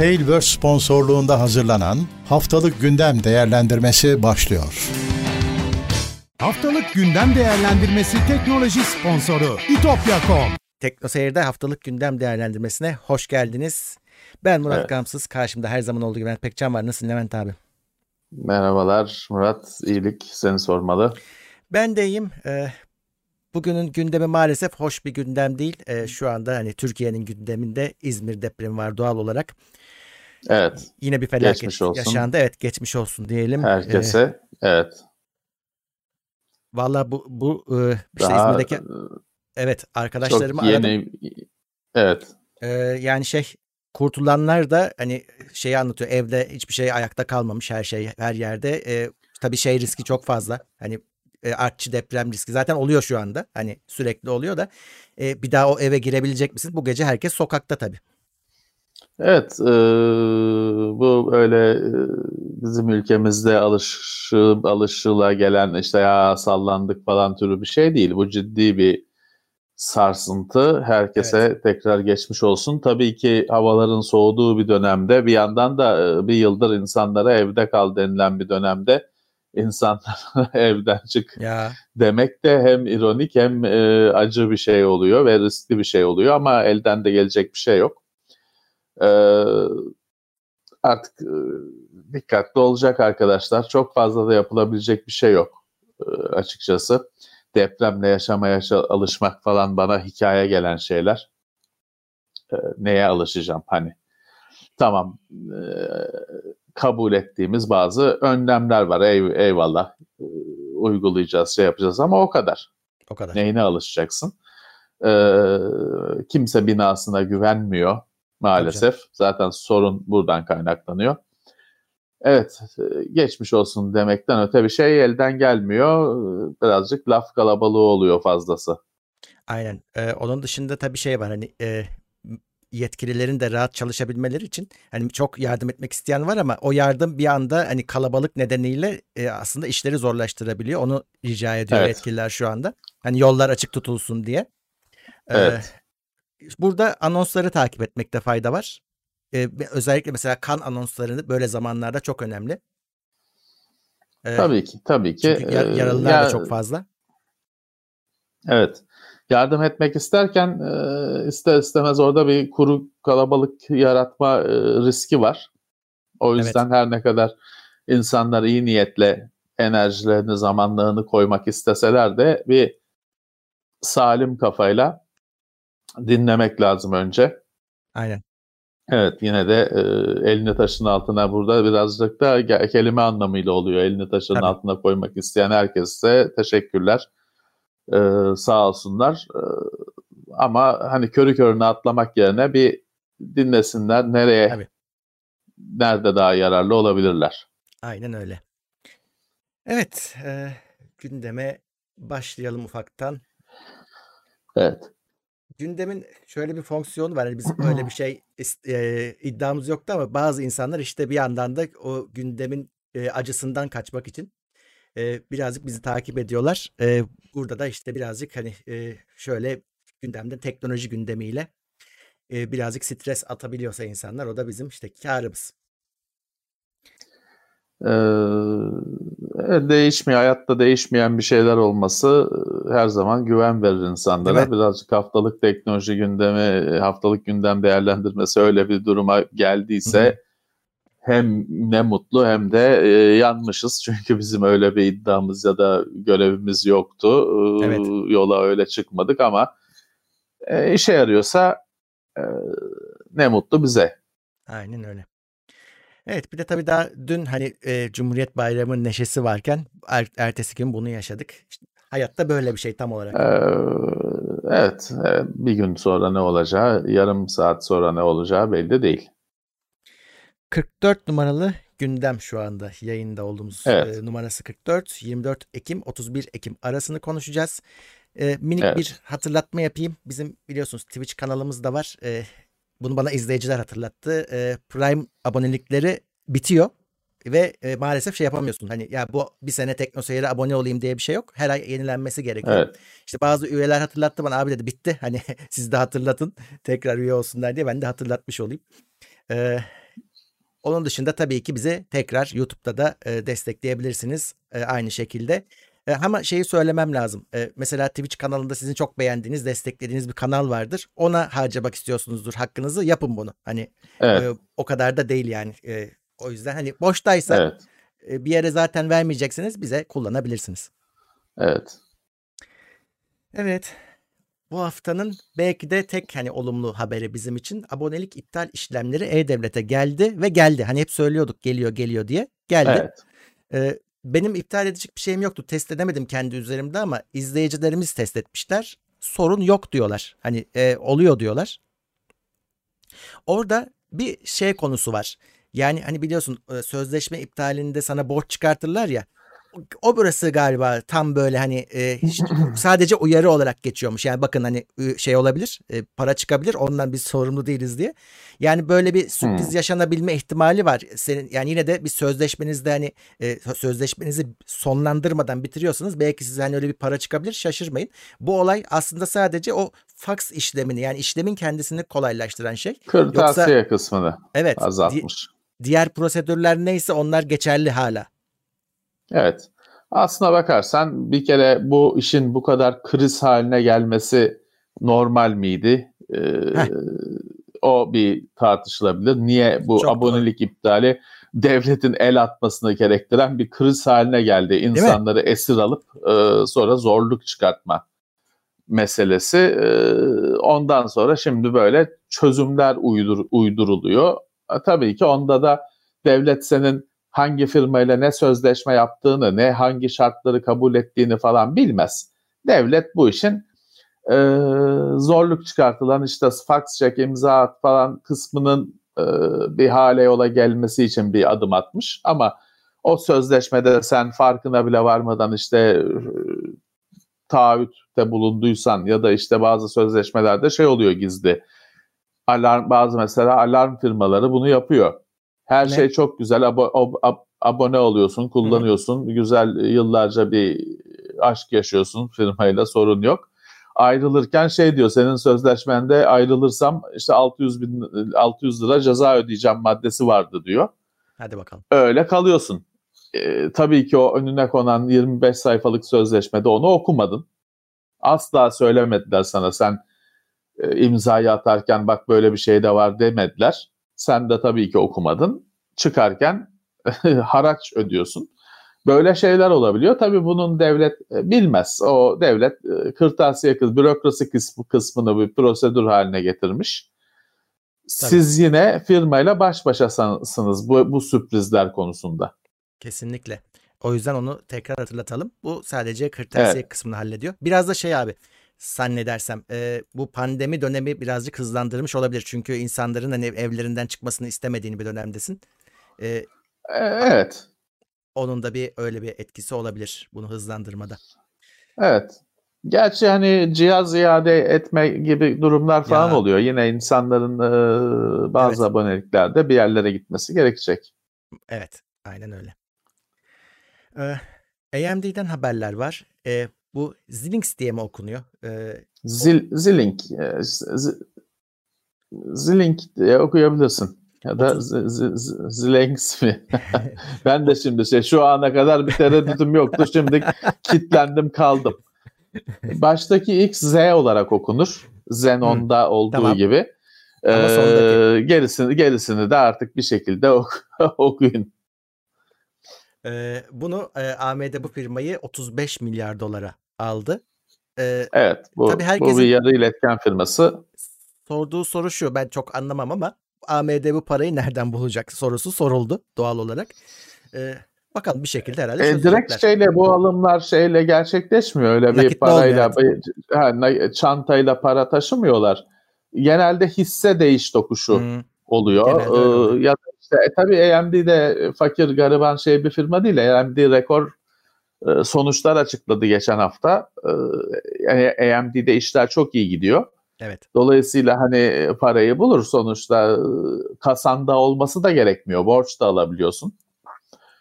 Tailverse sponsorluğunda hazırlanan Haftalık Gündem Değerlendirmesi başlıyor. Haftalık Gündem Değerlendirmesi teknoloji sponsoru itopya.com Tekno Seyir'de haftalık gündem değerlendirmesine hoş geldiniz. Ben Murat Evet. Gamsız. Karşımda her zaman olduğu gibi Levent Pekcan var. Nasılsın Levent abi? Merhabalar Murat, iyilik seni sormalı. Ben de iyiyim. Ee, bugünün gündemi maalesef hoş bir gündem değil. Ee, şu anda hani Türkiye'nin gündeminde İzmir depremi var doğal olarak. Evet, Yine bir felaket Geçmiş olsun. yaşandı. Evet geçmiş olsun diyelim. Ee, herkese. evet. Valla bu, bu e, işte Daha İzmir'deki evet arkadaşlarımı çok aradım. yeni, evet, Ee, yani şey kurtulanlar da hani şeyi anlatıyor evde hiçbir şey ayakta kalmamış her şey her yerde. Ee, tabii şey riski çok fazla. Hani e, artçı deprem riski zaten oluyor şu anda. Hani sürekli oluyor da e, bir daha o eve girebilecek misin? Bu gece herkes sokakta tabii. Evet. eee, bu öyle eee, bizim ülkemizde alışı, alışıla gelen işte ya sallandık falan türü bir şey değil. Bu ciddi bir sarsıntı. Herkese tekrar geçmiş olsun. Tabii ki havaların soğuduğu bir dönemde bir yandan da eee, bir yıldır insanlara evde kal denilen bir dönemde insanlar evden çık Ya demek de hem ironik hem e, acı bir şey oluyor ve riskli bir şey oluyor ama elden de gelecek bir şey yok. E, artık e, dikkatli olacak arkadaşlar. Çok fazla da yapılabilecek bir şey yok e, açıkçası. Depremle yaşamaya şa- alışmak falan bana hikaye gelen şeyler. E, neye alışacağım hani? Tamam e, kabul ettiğimiz bazı önlemler var. Ey, eyvallah e, uygulayacağız, şey yapacağız ama o kadar. o kadar. Neyine alışacaksın? Ee, kimse binasına güvenmiyor maalesef. Zaten sorun buradan kaynaklanıyor. Evet, e, geçmiş olsun demekten öte bir şey elden gelmiyor. Ee, Birazcık laf kalabalığı oluyor fazlası. Aynen. Ee, onun dışında tabii şey var hani e, yetkililerin de rahat çalışabilmeleri için hani çok yardım etmek isteyen var ama o yardım bir anda hani kalabalık nedeniyle e, aslında işleri zorlaştırabiliyor. Onu rica ediyor Evet. yetkililer şu anda. Hani yollar açık tutulsun diye. Ee, Evet. Burada anonsları takip etmekte fayda var. Ee, özellikle mesela kan anonslarını böyle zamanlarda çok önemli. Ee, Tabii ki, tabii ki. Çünkü yar- Ee, yaralılar ya- da çok fazla. Evet. Yardım etmek isterken e, ister istemez orada bir kuru kalabalık yaratma e, riski var. O Evet. yüzden her ne kadar insanlar iyi niyetle enerjilerini, zamanlarını koymak isteseler de bir salim kafayla dinlemek lazım önce. Aynen. Evet yine de e, elini taşın altına burada birazcık da kelime anlamıyla oluyor. Elini taşın Tabii. altına koymak isteyen herkese teşekkürler. E, sağ olsunlar. E, ama hani körü körüne atlamak yerine bir dinlesinler nereye, Tabii. nerede daha yararlı olabilirler. Aynen öyle. Evet, e, gündeme başlayalım ufaktan. Evet. Gündemin şöyle bir fonksiyonu var. Hani bizim öyle bir şey e, iddiamız yoktu ama bazı insanlar işte bir yandan da o gündemin e, acısından kaçmak için e, birazcık bizi takip ediyorlar. E, burada da işte birazcık hani e, şöyle gündemde teknoloji gündemiyle e, birazcık stres atabiliyorsa insanlar o da bizim işte karımız. Ee, evet, değişmiyor. Hayatta değişmeyen bir şeyler olması e, her zaman güven verir insanlara. Birazcık haftalık teknoloji gündemi, e, haftalık gündem değerlendirmesi öyle bir duruma geldiyse Hı hı. hem ne mutlu hem de e, yanmışız. Çünkü bizim öyle bir iddiamız ya da görevimiz yoktu. Ee, Evet. Yola öyle çıkmadık ama e, işe yarıyorsa e, ne mutlu bize. Aynen öyle. Evet bir de tabii daha dün hani e, Cumhuriyet Bayramı'nın neşesi varken er- ertesi gün bunu yaşadık. İşte hayatta böyle bir şey tam olarak. Ee, evet, evet, bir gün sonra ne olacağı, yarım saat sonra ne olacağı belli değil. 44 numaralı gündem şu anda yayında olduğumuz Evet. e, numarası 44. 24 Ekim 31 Ekim arasını konuşacağız. E, minik Evet. bir hatırlatma yapayım. Bizim biliyorsunuz Twitch kanalımız da var. E, bunu bana izleyiciler hatırlattı. E, Prime abonelikleri bitiyor. Ve e, maalesef şey yapamıyorsun. Hani ya bu bir sene Tekno Seyir'e abone olayım diye bir şey yok. Her ay yenilenmesi gerekiyor. Evet. İşte bazı üyeler hatırlattı bana abi dedi bitti. Hani siz de hatırlatın tekrar üye olsunlar diye ben de hatırlatmış olayım. Ee, Onun dışında tabii ki bizi tekrar YouTube'da da e, destekleyebilirsiniz e, aynı şekilde. E, ama şeyi söylemem lazım. E, mesela Twitch kanalında sizin çok beğendiğiniz, desteklediğiniz bir kanal vardır. Ona harcamak istiyorsunuzdur hakkınızı. Yapın bunu. Hani Evet. e, o kadar da değil yani. E, o yüzden hani boştaysa Evet. e, bir yere zaten vermeyeceksiniz. Bize kullanabilirsiniz. Evet. Evet. Bu haftanın belki de tek hani olumlu haberi bizim için abonelik iptal işlemleri E-Devlet'e geldi ve geldi. Hani hep söylüyorduk geliyor geliyor diye. Geldi. Evet. Ee, benim iptal edecek bir şeyim yoktu. Test edemedim kendi üzerimde ama izleyicilerimiz test etmişler. Sorun yok diyorlar. Hani e, oluyor diyorlar. Orada bir şey konusu var. Yani hani biliyorsun e, sözleşme iptalinde sana borç çıkartırlar ya. O burası galiba tam böyle hani e, hiç- sadece uyarı olarak geçiyormuş. Yani bakın hani şey olabilir, e, para çıkabilir. Ondan biz sorumlu değiliz diye. Yani böyle bir sürpriz Hmm. yaşanabilme ihtimali var. Senin yani yine de bir sözleşmenizde hani e, sözleşmenizi sonlandırmadan bitiriyorsanız belki size hani öyle bir para çıkabilir. Şaşırmayın. Bu olay aslında sadece o fax işlemini yani işlemin kendisini kolaylaştıran şey. Kırtasiye kısmını Evet. di- azaltmış. diğer prosedürler neyse onlar geçerli hala. Evet. Aslına bakarsan bir kere bu işin bu kadar kriz haline gelmesi normal miydi? Ee, Heh. o bir tartışılabilir. Niye bu Çok doğru. abonelik iptali devletin el atmasını gerektiren bir kriz haline geldi? İnsanları esir alıp e, sonra zorluk çıkartma meselesi. E, ondan sonra şimdi böyle çözümler uydur, uyduruluyor. E, tabii ki onda da devlet senin hangi firmayla ne sözleşme yaptığını, ne hangi şartları kabul ettiğini falan bilmez. Devlet bu işin e, zorluk çıkartılan işte fax çek, imza at falan kısmının e, bir hale yola gelmesi için bir adım atmış. Ama o sözleşmede sen farkına bile varmadan işte e, taahhütte bulunduysan ya da işte bazı sözleşmelerde şey oluyor gizli. Alarm bazı mesela alarm firmaları bunu yapıyor. Her Ne? şey çok güzel. Abo- ab- ab- abone oluyorsun, kullanıyorsun. Güzel yıllarca bir aşk yaşıyorsun firmayla sorun yok. Ayrılırken şey diyor senin sözleşmende ayrılırsam işte 600 bin 600 lira ceza ödeyeceğim maddesi vardı diyor. Hadi bakalım. Öyle kalıyorsun. Ee, tabii ki o önüne konan 25 sayfalık sözleşmede onu okumadın. Asla söylemediler sana sen e, imzayı atarken bak böyle bir şey de var demediler. Sen de tabii ki okumadın. Çıkarken haraç ödüyorsun. Böyle şeyler olabiliyor. Tabii bunun devlet e, bilmez. O devlet e, kırtasiye kız bürokrasi kısmı, kısmını bir prosedür haline getirmiş. Siz yine firmayla baş başasınız bu, bu sürprizler konusunda. Kesinlikle. O yüzden onu tekrar hatırlatalım. Bu sadece kırtasiye Evet. kısmını hallediyor. Biraz da şey abi zannedersem e, bu pandemi dönemi birazcık hızlandırmış olabilir. Çünkü insanların hani evlerinden çıkmasını istemediğini bir dönemdesin. E, Evet. onun da bir öyle bir etkisi olabilir bunu hızlandırmada. Evet. Gerçi hani cihaz iade etme gibi durumlar falan Ya. oluyor. Yine insanların e, bazı Evet. aboneliklerde bir yerlere gitmesi gerekecek. Evet, aynen öyle. Ee, AMD'den haberler var. Ee, bu Xilinx diye mi okunuyor? Ee, Zil, Zilink, e, Zilink diye okuyabilirsin. Ya da Otuz- Z- Z- Z- Zilinx mi? ben de şimdi şey şu ana kadar bir tereddütüm yoktu. Şimdi kitlendim kaldım. Baştaki X Z olarak okunur. Xenon'da olduğu Tamam. gibi. Ee, sondaki- gerisini gerisini de artık bir şekilde ok- okuyun. Ee, bunu e, AMD bu firmayı 35 milyar dolara aldı. Ee, Evet, bu, Tabii bu herkesin- bir yarı iletken firması. sorduğu soru şu ben çok anlamam ama AMD bu parayı nereden bulacak sorusu soruldu doğal olarak. Ee, bakalım bir şekilde herhalde E, direkt şeyle bu alımlar şeyle gerçekleşmiyor. Öyle bir Nakitle parayla, bir- ha, çantayla para taşımıyorlar. Genelde hisse değiş tokuşu Hmm, oluyor. Ee, ya da işte e, tabii AMD de fakir gariban şey bir firma değil. AMD rekor sonuçlar açıkladı geçen hafta. Ee, yani AMD'de işler çok iyi gidiyor. evet. Dolayısıyla hani parayı bulur sonuçta e, kasanda olması da gerekmiyor. Borç da alabiliyorsun.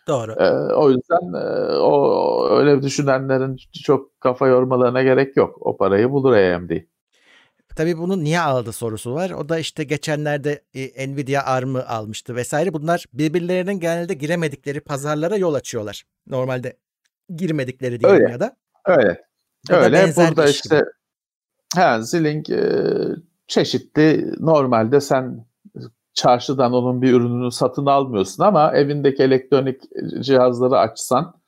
Doğru. Ee, o yüzden e, o öyle düşünenlerin çok kafa yormalarına gerek yok. O parayı bulur AMD. tabii bunu niye aldı sorusu var. O da işte geçenlerde e, Nvidia ARM'ı almıştı vesaire. Bunlar birbirlerinin genelde giremedikleri pazarlara yol açıyorlar. Normalde girmedikleri diyelim Öyle. ya da. Öyle. Ya da Öyle. benzer Burada işte gibi. ha, Zilling e, çeşitli normalde sen çarşıdan onun bir ürününü satın almıyorsun ama evindeki elektronik cihazları açsan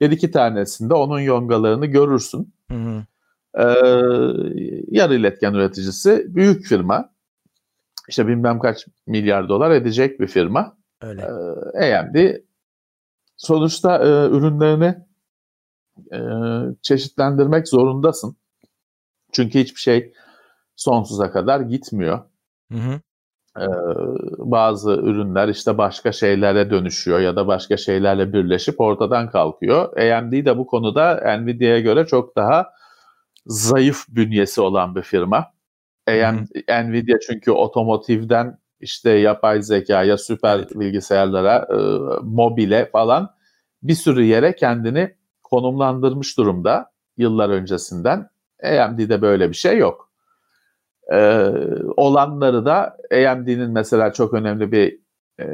bir iki tanesinde onun yongalarını görürsün. Hı hı. Ee, yarı iletken üreticisi büyük firma. İşte bilmem kaç milyar dolar edecek bir firma. Öyle. Ee, AMD sonuçta e, ürünlerini e, çeşitlendirmek zorundasın. Çünkü hiçbir şey sonsuza kadar gitmiyor. Hı hı. Ee, bazı ürünler işte başka şeylere dönüşüyor ya da başka şeylerle birleşip ortadan kalkıyor. AMD de bu konuda Nvidia'ya göre çok daha zayıf bünyesi olan bir firma. AM, Nvidia çünkü otomotivden işte yapay zekaya, süper Evet. bilgisayarlara, e, mobile falan bir sürü yere kendini konumlandırmış durumda yıllar öncesinden. AMD'de böyle bir şey yok. Ee, olanları da AMD'nin mesela çok önemli bir e,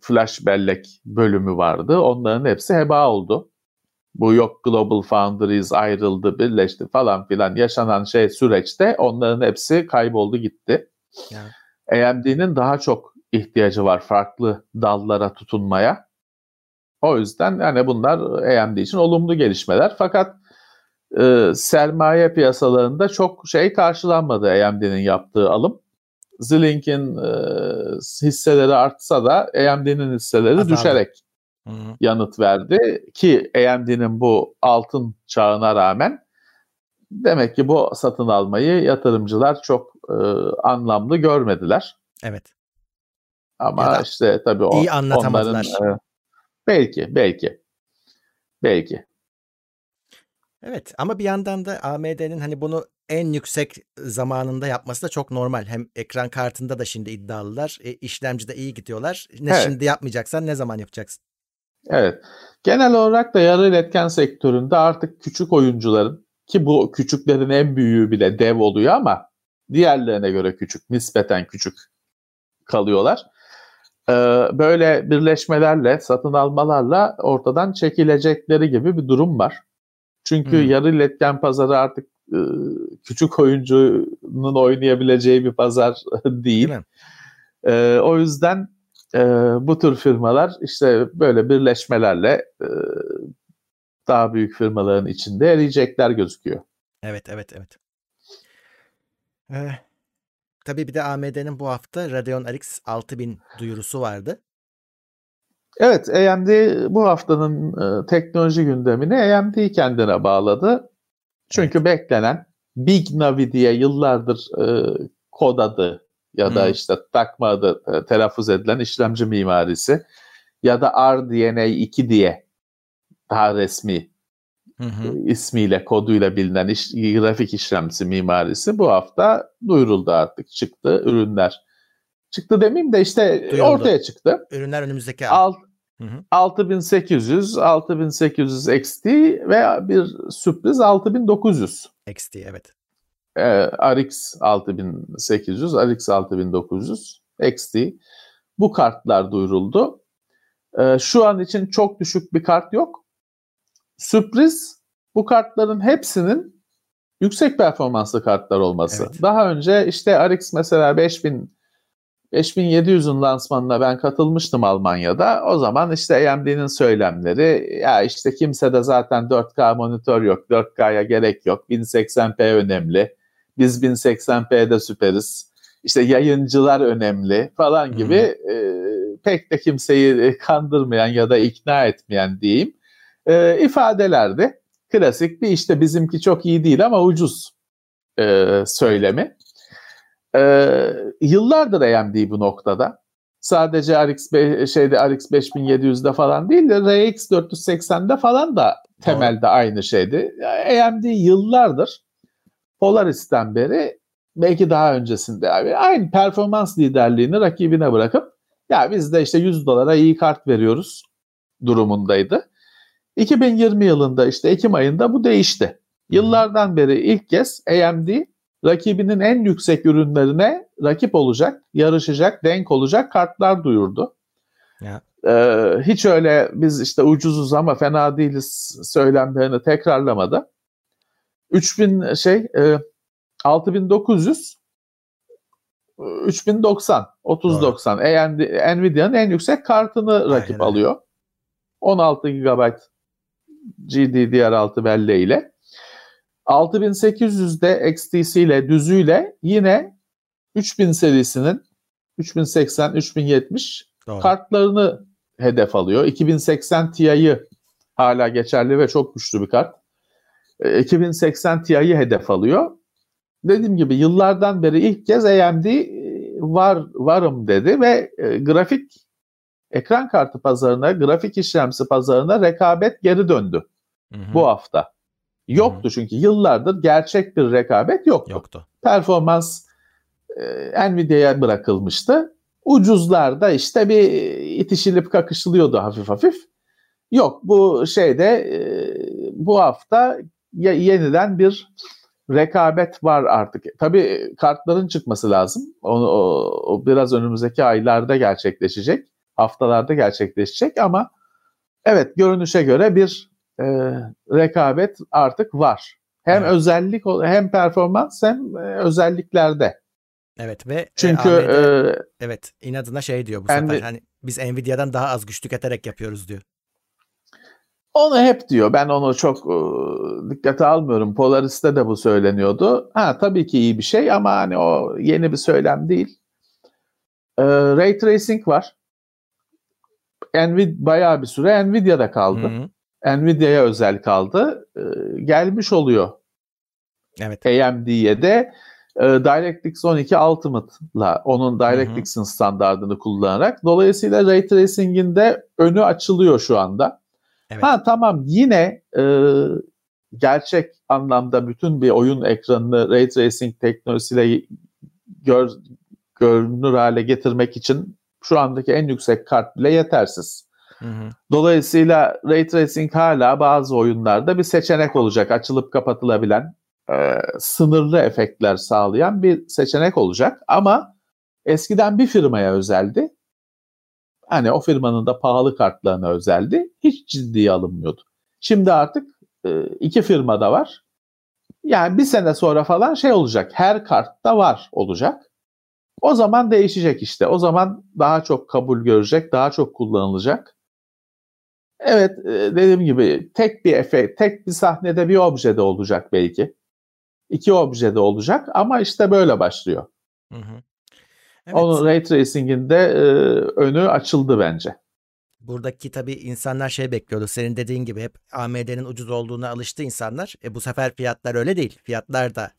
flash bellek bölümü vardı. Onların hepsi heba oldu. Bu yok Global Foundries ayrıldı, birleşti falan filan yaşanan şey süreçte onların hepsi kayboldu gitti. Yani. AMD'nin daha çok ihtiyacı var farklı dallara tutunmaya. O yüzden yani bunlar AMD için olumlu gelişmeler. Fakat e, sermaye piyasalarında çok şey karşılanmadı AMD'nin yaptığı alım. Zilling'in e, hisseleri artsa da AMD'nin hisseleri Azaldı. düşerek Hı hı. yanıt verdi ki AMD'nin bu altın çağına rağmen demek ki bu satın almayı yatırımcılar çok e, anlamlı görmediler. Evet. Ama işte tabii o, iyi anlatamadılar. onların e, belki belki belki Evet ama bir yandan da AMD'nin hani bunu en yüksek zamanında yapması da çok normal. Hem ekran kartında da şimdi iddialılar. E, işlemcide iyi gidiyorlar. Ne Evet. şimdi yapmayacaksan ne zaman yapacaksın? Evet. Genel olarak da yarı iletken sektöründe artık küçük oyuncuların ki bu küçüklerin en büyüğü bile dev oluyor ama diğerlerine göre küçük, nispeten küçük kalıyorlar. Ee, böyle birleşmelerle, satın almalarla ortadan çekilecekleri gibi bir durum var. Çünkü Hmm. yarı iletken pazarı artık e, küçük oyuncunun oynayabileceği bir pazar değil. Değil mi? Ee, o yüzden e, bu tür firmalar işte böyle birleşmelerle e, daha büyük firmaların içinde eriyecekler gözüküyor. Evet, evet, evet. Ee, tabii bir de AMD'nin bu hafta Radeon RX 6000 duyurusu vardı. Evet, AMD bu haftanın e, teknoloji gündemini AMD kendine bağladı. Çünkü beklenen Big Navi diye yıllardır e, kod adı ya da Hmm. işte takma adı e, telaffuz edilen işlemci mimarisi ya da RDNA 2 diye daha resmi Hı hı. ismiyle, koduyla bilinen iş, grafik işlemcisi mimarisi bu hafta duyuruldu artık. Çıktı ürünler. Çıktı demeyeyim de işte Duyuruldu. ortaya çıktı. Ürünler önümüzdeki ay. Alt, Hı hı. 6800, 6800 XT ve bir sürpriz 6900. XT evet. Ee, RX 6800, RX 6900, XT. Bu kartlar duyuruldu. Ee, şu an için çok düşük bir kart yok. Sürpriz bu kartların hepsinin yüksek performanslı kartlar olması. Evet. Daha önce işte RX mesela 5000 5700'ün lansmanına ben katılmıştım Almanya'da. O zaman işte AMD'nin söylemleri ya işte kimse de zaten 4K monitör yok, 4K'ya gerek yok, 1080p önemli. Biz 1080p'de süperiz. İşte yayıncılar önemli falan gibi e, pek de kimseyi kandırmayan ya da ikna etmeyen diyeyim e, ifadelerdi. Klasik bir işte bizimki çok iyi değil ama ucuz e, söylemi. Ee, yıllardır AMD bu noktada. Sadece RX şeyde RX 5700'de falan değil de RX 480'de falan da temelde aynı şeydi. AMD yıllardır Polaris'ten beri belki daha öncesinde abi aynı performans liderliğini rakibine bırakıp ya biz de işte 100 dolara iyi kart veriyoruz durumundaydı. 2020 yılında işte Ekim ayında bu değişti. Yıllardan beri ilk kez AMD rakibinin en yüksek ürünlerine rakip olacak, yarışacak, denk olacak kartlar duyurdu. Ya. Ee, hiç öyle biz işte ucuzuz ama fena değiliz söylemlerini tekrarlamadı. 3000 şey e, 6900 3090 3090 e, Nvidia'nın en yüksek kartını rakip Aynen. alıyor. 16 GB GDDR6 belleği ile. 6800'de XTC ile düzüyle yine 3000 serisinin 3080, 3070 Doğru. kartlarını hedef alıyor. 2080 Ti'yi hala geçerli ve çok güçlü bir kart. E, 2080 Ti'yi hedef alıyor. Dediğim gibi yıllardan beri ilk kez AMD e, var varım dedi ve e, grafik ekran kartı pazarına, grafik işlemci pazarına rekabet geri döndü Hı hı. bu hafta. Yoktu çünkü yıllardır gerçek bir rekabet yoktu. Yoktu. Performans e, Nvidia'ya bırakılmıştı. Ucuzlarda işte bir itişilip kakışılıyordu hafif hafif. Yok bu şeyde e, bu hafta ya, yeniden bir rekabet var artık. Tabii kartların çıkması lazım. O, o, o biraz önümüzdeki aylarda gerçekleşecek. Haftalarda gerçekleşecek ama evet görünüşe göre bir e, rekabet artık var. Hem Evet. özellik hem performans hem e, özelliklerde. Evet ve e, Çünkü AMD e, evet inadına şey diyor bu Nvi- sefer hani biz Nvidia'dan daha az güç tüketerek yapıyoruz diyor. onu hep diyor. Ben onu çok e, dikkate almıyorum. Polaris'te de bu söyleniyordu. Ha tabii ki iyi bir şey ama hani o yeni bir söylem değil. E, Ray Tracing var. Nvidia bayağı bir süre Nvidia'da kaldı. Hı hı. Nvidia'ya özel kaldı. E, gelmiş oluyor Evet. AMD'ye de e, DirectX 12 Ultimate'la onun DirectX'in standartını kullanarak dolayısıyla Ray Tracing'in de önü açılıyor şu anda. Evet. Ha tamam yine e, gerçek anlamda bütün bir oyun ekranını Ray Tracing teknolojisiyle gör, görünür hale getirmek için şu andaki en yüksek kart bile yetersiz. Hı hı. Dolayısıyla Ray Tracing hala bazı oyunlarda bir seçenek olacak. Açılıp kapatılabilen, e, sınırlı efektler sağlayan bir seçenek olacak. Ama eskiden bir firmaya özeldi. Hani o firmanın da pahalı kartlarına özeldi. Hiç ciddiye alınmıyordu. Şimdi artık e, iki firmada var. Yani bir sene sonra falan şey olacak. Her kartta var olacak. O zaman değişecek işte. O zaman daha çok kabul görecek, daha çok kullanılacak. Evet, e, dediğim gibi tek bir efekt, tek bir sahnede bir objede olacak belki. İki objede olacak ama işte böyle başlıyor. Hı hı. Evet. Onun Ray Tracing'in de e, önü açıldı bence. Buradaki tabii insanlar şey bekliyordu. Senin dediğin gibi hep AMD'nin ucuz olduğuna alıştı insanlar. E, bu sefer fiyatlar öyle değil. Fiyatlar da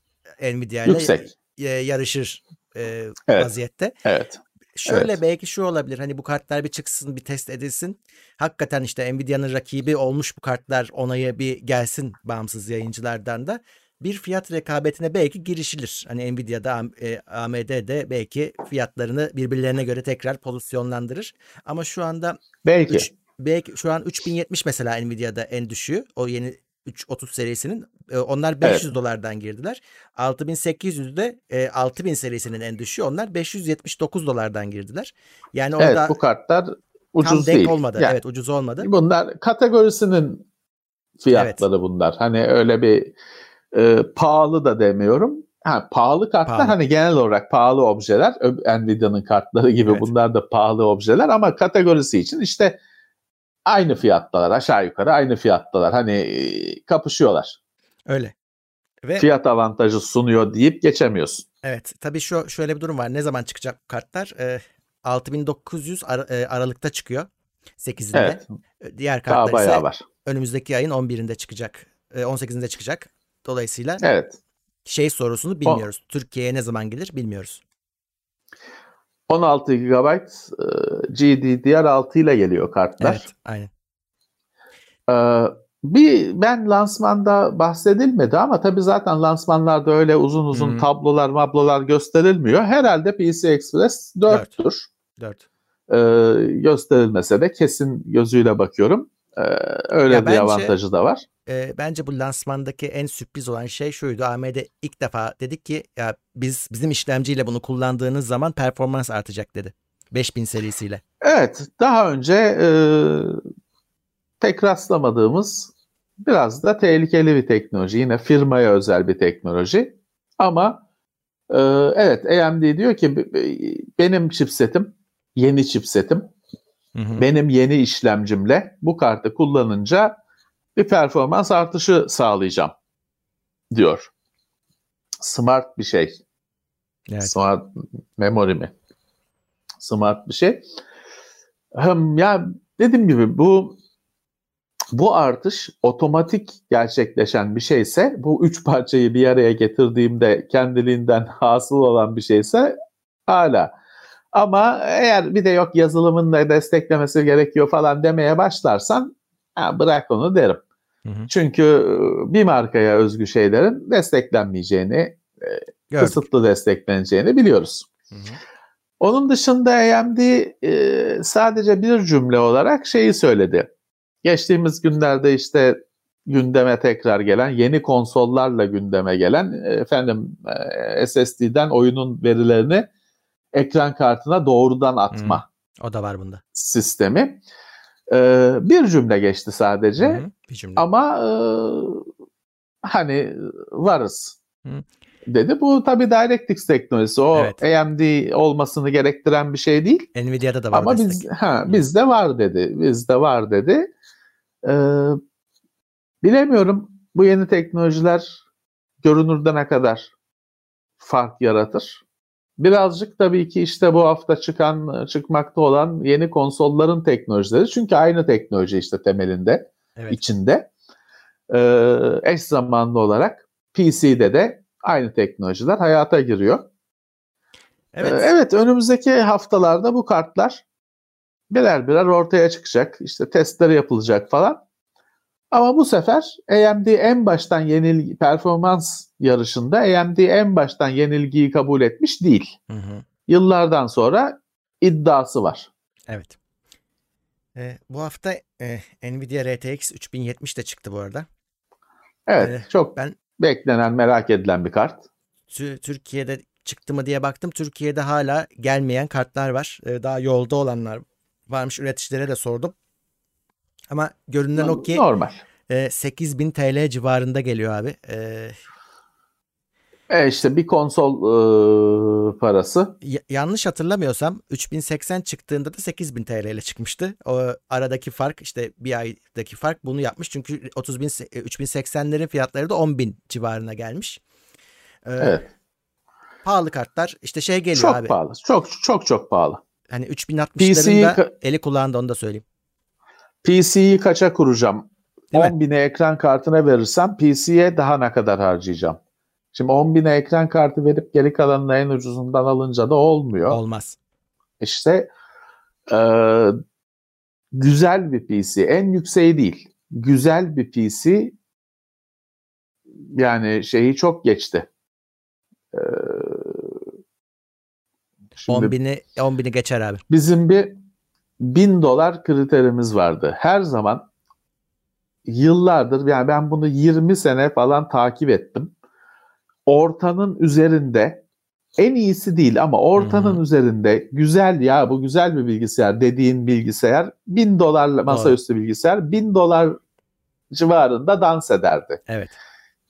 Nvidia ile yarışır e, Evet. vaziyette. Evet. Şöyle Evet. belki şu olabilir. Hani bu kartlar bir çıksın, bir test edilsin. Hakikaten işte Nvidia'nın rakibi olmuş bu kartlar onaya bir gelsin bağımsız yayıncılardan da bir fiyat rekabetine belki girişilir. Hani Nvidia'da AM- e, AMD'de belki fiyatlarını birbirlerine göre tekrar pozisyonlandırır. Ama şu anda Belki. Üç- belki şu an 3070 mesela Nvidia'da en düşüğü. O yeni 330 serisinin. E, Onlar 500 dolardan girdiler. 6800'de e, 6000 serisinin en düşüğü. Onlar 579 dolardan girdiler. Yani evet orada bu kartlar tam ucuz denk değil. olmadı. Yani Evet ucuz olmadı. Bunlar kategorisinin fiyatları bunlar. Hani öyle bir e, pahalı da demiyorum. Ha, pahalı kartlar Pahalı. hani genel olarak pahalı objeler. Nvidia'nın kartları gibi Evet. bunlar da pahalı objeler ama kategorisi için işte aynı fiyattalar aşağı yukarı aynı fiyattalar. Hani e, kapışıyorlar. Öyle. Ve Fiyat avantajı sunuyor deyip geçemiyorsun. evet tabii şu şöyle bir durum var. Ne zaman çıkacak bu kartlar? E, 6900 ara- e, Aralık'ta çıkıyor. 8'inde. Evet. Diğer Daha kartlar ise bayağı var. önümüzdeki ayın 11'inde çıkacak. E, 18'inde çıkacak. Dolayısıyla Evet. şey sorusunu bilmiyoruz. Türkiye'ye ne zaman gelir bilmiyoruz. 16 GB e, GDDR6 ile geliyor kartlar. Evet, aynen. Ee, bir ben lansmanda bahsedilmedi ama tabii zaten lansmanlarda öyle uzun uzun Hı. tablolar mablolar gösterilmiyor. Herhalde PC Express 4'tür. 4. Ee, gösterilmese de kesin gözüyle bakıyorum. Ee, öyle Ya bir bence- avantajı da var. Ee, bence bu lansmandaki en sürpriz olan şey şuydu. AMD ilk defa dedik ki ya biz bizim işlemciyle bunu kullandığınız zaman performans artacak dedi. 5000 serisiyle. Evet, daha önce e, pek rastlamadığımız biraz da tehlikeli bir teknoloji. Yine firmaya özel bir teknoloji. Ama e, evet AMD diyor ki "B- b- benim chipsetim, yeni chipsetim, benim yeni işlemcimle bu kartı kullanınca bir performans artışı sağlayacağım diyor. Smart bir şey. Evet. Smart memory mi? Smart bir şey. Hem ya dediğim gibi bu bu artış otomatik gerçekleşen bir şeyse bu üç parçayı bir araya getirdiğimde kendiliğinden hasıl olan bir şeyse hala. Ama eğer bir de yok yazılımın da desteklemesi gerekiyor falan demeye başlarsan ha, bırak onu derim. Hı hı. Çünkü e, bir markaya özgü şeylerin desteklenmeyeceğini, Gördük. kısıtlı destekleneceğini biliyoruz. Hı hı. Onun dışında AMD e, sadece bir cümle olarak şeyi söyledi. Geçtiğimiz günlerde işte gündeme tekrar gelen yeni konsollarla gündeme gelen efendim e, SSD'den oyunun verilerini ekran kartına doğrudan atma O da var bunda. sistemi. E, bir cümle geçti sadece. Hı hı. Bir cümle. Ama e, hani varız Hı. dedi. Bu tabii DirectX teknolojisi. O Evet. AMD olmasını gerektiren bir şey değil. Nvidia'da da var Ama destek. biz ha bizde var dedi. Bizde var dedi. Ee, bilemiyorum bu yeni teknolojiler görünürde ne kadar fark yaratır. Birazcık tabii ki işte bu hafta çıkan çıkmakta olan yeni konsolların teknolojileri. Çünkü aynı teknoloji işte temelinde Evet. içinde. Ee, eş zamanlı olarak PC'de de aynı teknolojiler hayata giriyor. Evet. Ee, evet önümüzdeki haftalarda bu kartlar birer birer ortaya çıkacak. İşte testleri yapılacak falan. Ama bu sefer AMD en baştan yenilgi performans yarışında AMD en baştan yenilgiyi kabul etmiş değil. Hı hı. Yıllardan sonra iddiası var. Evet. Ee, bu hafta e, Nvidia RTX 3070 de çıktı bu arada. Evet, Ee, çok ben- beklenen, merak edilen bir kart. Tü- Türkiye'de çıktı mı diye baktım. Türkiye'de hala gelmeyen kartlar var. Ee, daha yolda olanlar varmış. Üreticilere de sordum. Ama görünen o ki Normal. e, 8000 TL civarında geliyor abi. Ee, E işte bir konsol e, parası. y- yanlış hatırlamıyorsam 3080 çıktığında da 8000 TL ile çıkmıştı. O aradaki fark işte bir aydaki fark bunu yapmış. Çünkü 30 bin, 3080'lerin fiyatları da 10.000 civarına gelmiş. Ee, Evet. Pahalı kartlar işte şey geliyor Çok abi. pahalı. Çok çok çok pahalı. Hani PC'yi 3060'ların da ka- eli kulağında onu da söyleyeyim. PC'yi kaça kuracağım? Değil mi? 10 bine ekran kartına verirsem PC'ye daha ne kadar harcayacağım? Şimdi 10 bine ekran kartı verip geri kalanını en ucuzundan alınca da olmuyor. Olmaz. İşte e, güzel bir PC. En yükseği değil. Güzel bir PC yani şeyi çok geçti. E, şimdi 10.000'i 10.000'i geçer abi. bizim bir 1000 dolar kriterimiz vardı. Her zaman yıllardır yani ben bunu 20 sene falan takip ettim. Ortanın üzerinde en iyisi değil ama ortanın Hı üzerinde güzel ya bu güzel bir bilgisayar dediğin bilgisayar 1000 dolar masaüstü bilgisayar 1000 dolar civarında dans ederdi. Evet.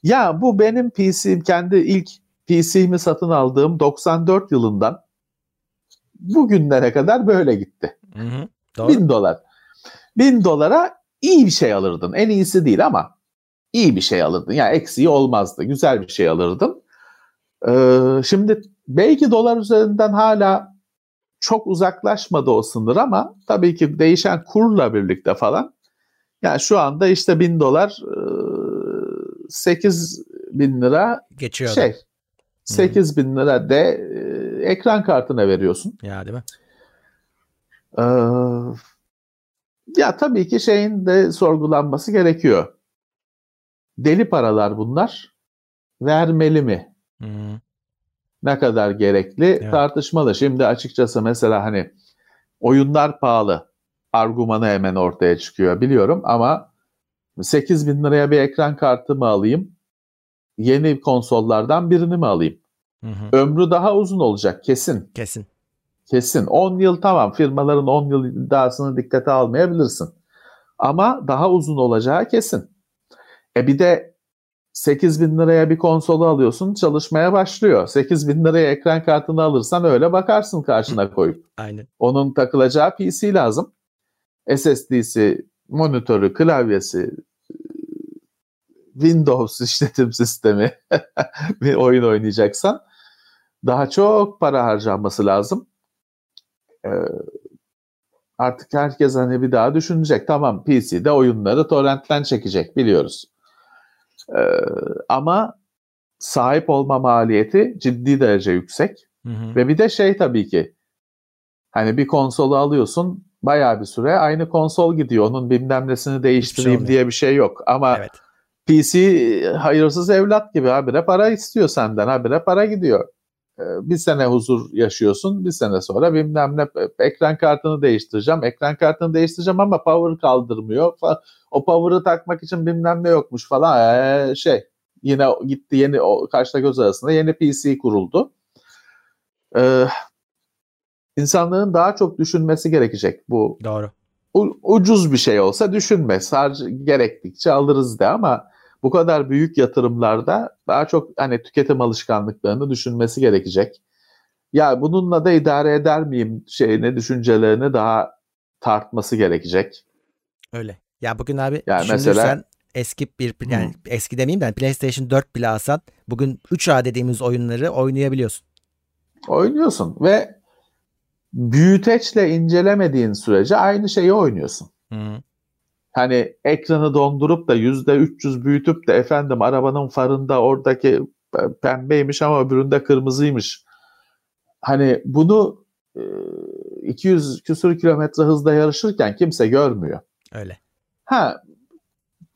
Ya bu benim PC'm kendi ilk PC'mi satın aldığım 94 yılından bugünlere kadar böyle gitti. Hı hı. Doğru. 1000 dolar. 1000 dolara iyi bir şey alırdın. En iyisi değil ama iyi bir şey alırdın. Yani eksiği olmazdı. Güzel bir şey alırdın. Ee, şimdi belki dolar üzerinden hala çok uzaklaşmadı o sınır ama tabii ki değişen kurla birlikte falan. Yani şu anda işte 1000 dolar 8 bin lira Geçiyor. şey 8 bin lira de e, ekran kartına veriyorsun. Ya değil mi? Ee, ya tabii ki şeyin de sorgulanması gerekiyor. Deli paralar bunlar. Vermeli mi? Hı hı. Ne kadar gerekli Evet. tartışmalı. Şimdi açıkçası mesela hani oyunlar pahalı. argümanı hemen ortaya çıkıyor biliyorum ama 8 bin liraya bir ekran kartı mı alayım? Yeni konsollardan birini mi alayım? Hı hı. Ömrü daha uzun olacak kesin. Kesin. Kesin. 10 yıl tamam firmaların 10 yıl iddiasını dikkate almayabilirsin. Ama daha uzun olacağı kesin. E bir de 8 bin liraya bir konsolu alıyorsun çalışmaya başlıyor. 8 bin liraya ekran kartını alırsan öyle bakarsın karşına koyup. Aynen. Onun takılacağı PC lazım. SSD'si, monitörü, klavyesi, Windows işletim sistemi bir oyun oynayacaksan daha çok para harcanması lazım. Ee, artık herkes hani bir daha düşünecek. Tamam PC'de oyunları torrentten çekecek biliyoruz. Ee, ama sahip olma maliyeti ciddi derece yüksek. Hı hı. Ve bir de şey tabii ki hani bir konsolu alıyorsun bayağı bir süre aynı konsol gidiyor. Onun bilmem nesini değiştireyim olmuyor. diye bir şey yok. Ama Evet. PC hayırsız evlat gibi habire para istiyor senden. Habire para gidiyor. Ee, Bir sene huzur yaşıyorsun. Bir sene sonra bilmem ne ekran kartını değiştireceğim. Ekran kartını değiştireceğim ama power kaldırmıyor. O power'ı takmak için bilmem ne yokmuş falan. Ee, şey yine gitti yeni o kaşla göz arasında yeni PC kuruldu. Ee, insanların daha çok düşünmesi gerekecek bu Doğru. u- ucuz bir şey olsa düşünme. Sadece gerektikçe alırız de ama bu kadar büyük yatırımlarda daha çok hani tüketim alışkanlıklarını düşünmesi gerekecek. Ya bununla da idare eder miyim şeyini, düşüncelerini daha tartması gerekecek. Öyle. Ya bugün abi Yani düşünürsen mesela- eski bir yani eski demeyeyim de hani PlayStation 4 bile alsan bugün 3A dediğimiz oyunları oynayabiliyorsun. Oynuyorsun ve büyüteçle incelemediğin sürece aynı şeyi oynuyorsun. Hı. Hani ekranı dondurup da yüzde 300 büyütüp de efendim arabanın farında oradaki pembeymiş ama öbüründe kırmızıymış. Hani bunu e, 200 küsur kilometre hızla yarışırken kimse görmüyor. Öyle. Ha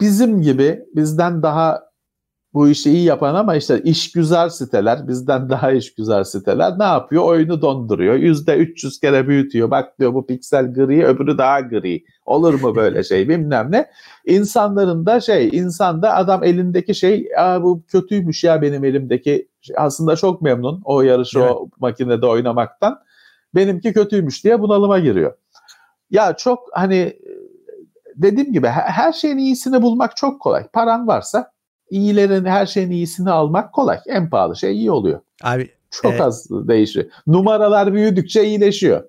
bizim gibi bizden daha bu işi iyi yapan ama işte iş güzel siteler, bizden daha iş güzel siteler ne yapıyor? Oyunu donduruyor. Yüzde 300 kere büyütüyor. Bak diyor bu piksel gri, öbürü daha gri. Olur mu böyle şey bilmem ne. İnsanların da şey, insanda adam elindeki şey, Aa, bu kötüymüş ya benim elimdeki. Aslında çok memnun o yarışı Değil o makinede oynamaktan. Benimki kötüymüş diye bunalıma giriyor. Ya çok hani dediğim gibi he- her şeyin iyisini bulmak çok kolay. Paran varsa iyilerin her şeyin iyisini almak kolay. En pahalı şey iyi oluyor. Abi Çok Evet. az değişiyor. Numaralar büyüdükçe iyileşiyor.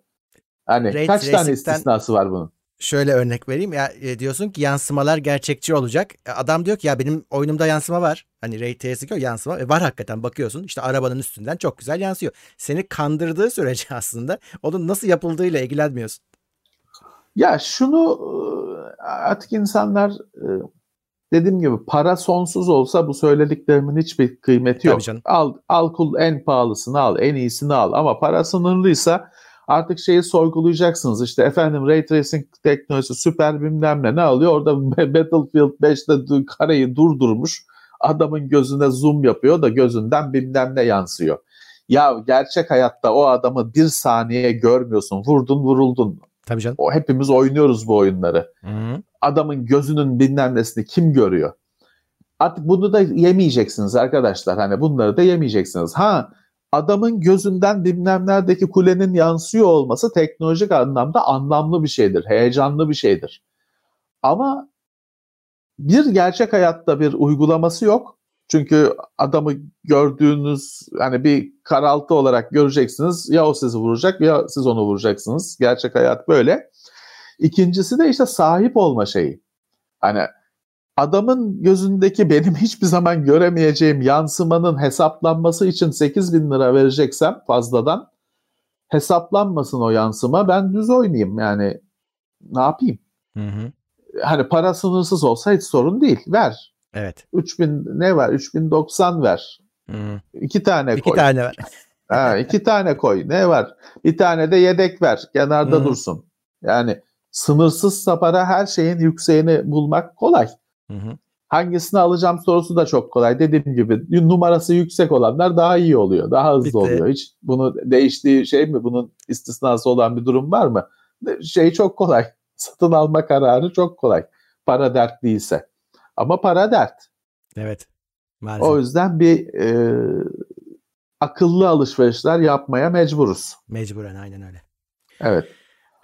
Hani Ray kaç tane istisnası var bunun? şöyle örnek vereyim ya e, diyorsun ki yansımalar gerçekçi olacak. E, Adam diyor ki ya benim oyunumda yansıma var. Hani ray tracing yansıma. E, var hakikaten bakıyorsun işte arabanın üstünden çok güzel yansıyor. Seni kandırdığı sürece aslında onun nasıl yapıldığıyla ilgilenmiyorsun. Ya şunu e, artık insanlar e, dediğim gibi para sonsuz olsa bu söylediklerimin hiçbir kıymeti yok. Al, al kul en pahalısını al, en iyisini al ama para sınırlıysa artık şeyi sorgulayacaksınız. İşte efendim Ray Tracing teknolojisi süper bilmem ne ne alıyor? Orada Battlefield 5'te du- kareyi durdurmuş. Adamın gözüne zoom yapıyor da gözünden bilmem ne yansıyor. Ya gerçek hayatta o adamı bir saniye görmüyorsun. Vurdun vuruldun. Tabii canım. O hepimiz oynuyoruz bu oyunları. Hı-hı. Adamın gözünün bilmem nesini kim görüyor? Artık bunu da yemeyeceksiniz arkadaşlar. Hani bunları da yemeyeceksiniz. Ha adamın gözünden bilmem neredeki kulenin yansıyor olması teknolojik anlamda anlamlı bir şeydir. Heyecanlı bir şeydir. Ama bir gerçek hayatta bir uygulaması yok. Çünkü adamı gördüğünüz hani bir karaltı olarak göreceksiniz. Ya o sizi vuracak ya siz onu vuracaksınız. Gerçek hayat böyle. İkincisi de işte sahip olma şeyi. Hani adamın gözündeki benim hiçbir zaman göremeyeceğim yansımanın hesaplanması için 8 bin lira vereceksem fazladan hesaplanmasın o yansıma ben düz oynayayım yani ne yapayım? Hı-hı. Hani para sınırsız olsa hiç sorun değil ver. Evet. 3000 ne var 3090 ver. Hı-hı. İki tane İki koy. tane var. Ha, iki tane koy. Ne var? Bir tane de yedek ver. Kenarda Hı. dursun. Yani sınırsızsa para her şeyin yükseğini bulmak kolay. Hı-hı. Hangisini alacağım sorusu da çok kolay. Dediğim gibi numarası yüksek olanlar daha iyi oluyor. Daha hızlı Bitti. oluyor. Hiç bunu değiştiği şey mi? Bunun istisnası olan bir durum var mı? Şey çok kolay. satın alma kararı çok kolay. Para dert değilse. Ama para dert. Evet. Maalesef. O yüzden bir e, akıllı alışverişler yapmaya mecburuz. Mecburen aynen öyle. Evet.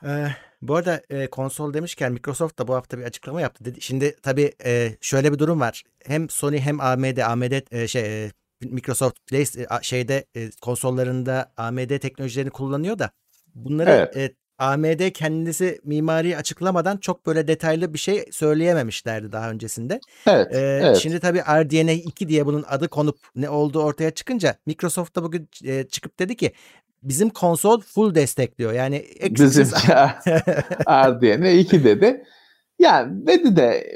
Ee, bu arada e, konsol demişken Microsoft da bu hafta bir açıklama yaptı. Dedi. Şimdi tabii e, şöyle bir durum var. Hem Sony hem AMD, AMD e, şey e, Microsoft Play e, şeyde e, konsollarında AMD teknolojilerini kullanıyor da bunları Evet. e, AMD kendisi mimari açıklamadan çok böyle detaylı bir şey söyleyememişlerdi daha öncesinde. Evet. Ee, evet. Şimdi tabii RDNA 2 diye bunun adı konup ne olduğu ortaya çıkınca Microsoft da bugün e, çıkıp dedi ki bizim konsol full destekliyor. Yani Bizim RDN'e 2 dedi. Yani dedi de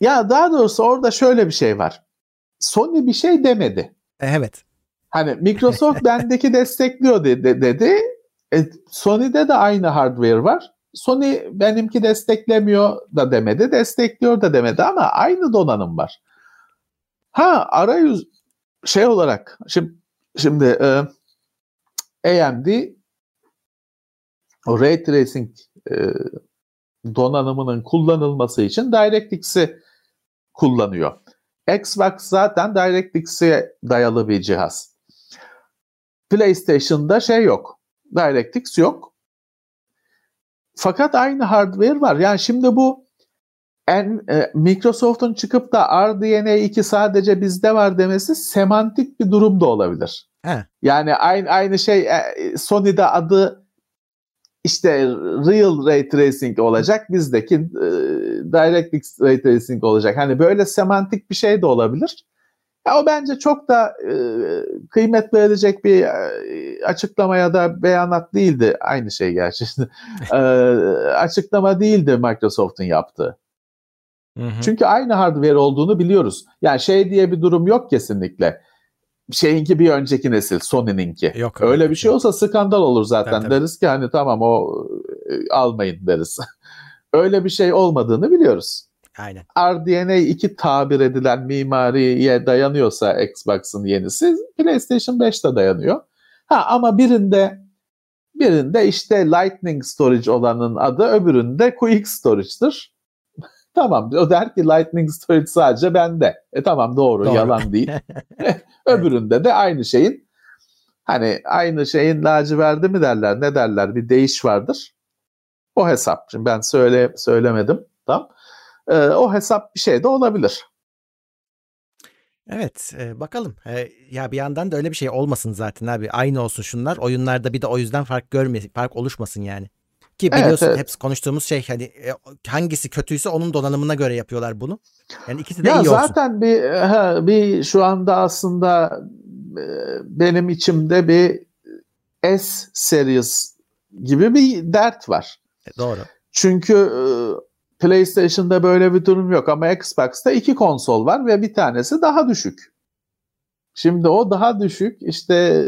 ya daha doğrusu orada şöyle bir şey var. Sony bir şey demedi. evet. Hani Microsoft bendeki destekliyor dedi. dedi. E, Sony'de de aynı hardware var. Sony benimki desteklemiyor da demedi, destekliyor da demedi ama aynı donanım var. Ha arayüz şey olarak şimdi şimdi e, AMD o Ray Tracing e, donanımının kullanılması için DirectX'i kullanıyor. Xbox zaten DirectX'e dayalı bir cihaz. PlayStation'da şey yok. DirectX yok. Fakat aynı hardware var. Yani şimdi bu en, e, Microsoft'un çıkıp da RDNA 2 sadece bizde var demesi semantik bir durum da olabilir. He. Yani aynı aynı şey e, Sony'de adı işte Real Ray Tracing olacak. Bizdeki e, DirectX Ray Tracing olacak. Hani böyle semantik bir şey de olabilir. Ya o bence çok da e, kıymet verilecek bir e, açıklama ya da beyanat değildi. Aynı şey gerçi. e, açıklama değildi Microsoft'un yaptığı. Hı hı. Çünkü aynı hardware olduğunu biliyoruz. Yani şey diye bir durum yok kesinlikle. Şeyinki bir önceki nesil, Sony'ninki. Yok, Öyle evet. bir şey olsa skandal olur zaten. Tabii, tabii. Deriz ki hani tamam o e, almayın deriz. Öyle bir şey olmadığını biliyoruz. Aynen. RDNA 2 tabir edilen mimariye dayanıyorsa Xbox'ın yenisi PlayStation 5'te dayanıyor. Ha ama birinde birinde işte Lightning Storage olanın adı öbüründe Quick Storage'dır. tamam o der ki Lightning Storage sadece bende. E tamam doğru, Doğru. yalan değil. Öbüründe de aynı şeyin hani aynı şeyin laciverdi mi derler ne derler bir değiş vardır. O hesap. Şimdi ben söyle söylemedim tam. Ee, o hesap bir şey de olabilir. Evet, e, bakalım. E, ya bir yandan da öyle bir şey olmasın zaten abi. Aynı olsun şunlar. Oyunlarda bir de o yüzden fark görme, fark oluşmasın yani. Ki Evet, biliyorsun evet. hepsi konuştuğumuz şey hani e, hangisi kötüyse onun donanımına göre yapıyorlar bunu. Yani ikisi de Ya iyi olsun. zaten bir ha, bir şu anda aslında e, benim içimde bir S series gibi bir dert var. E, Doğru. Çünkü e, PlayStation'da böyle bir durum yok ama Xbox'ta iki konsol var ve bir tanesi daha düşük. Şimdi o daha düşük işte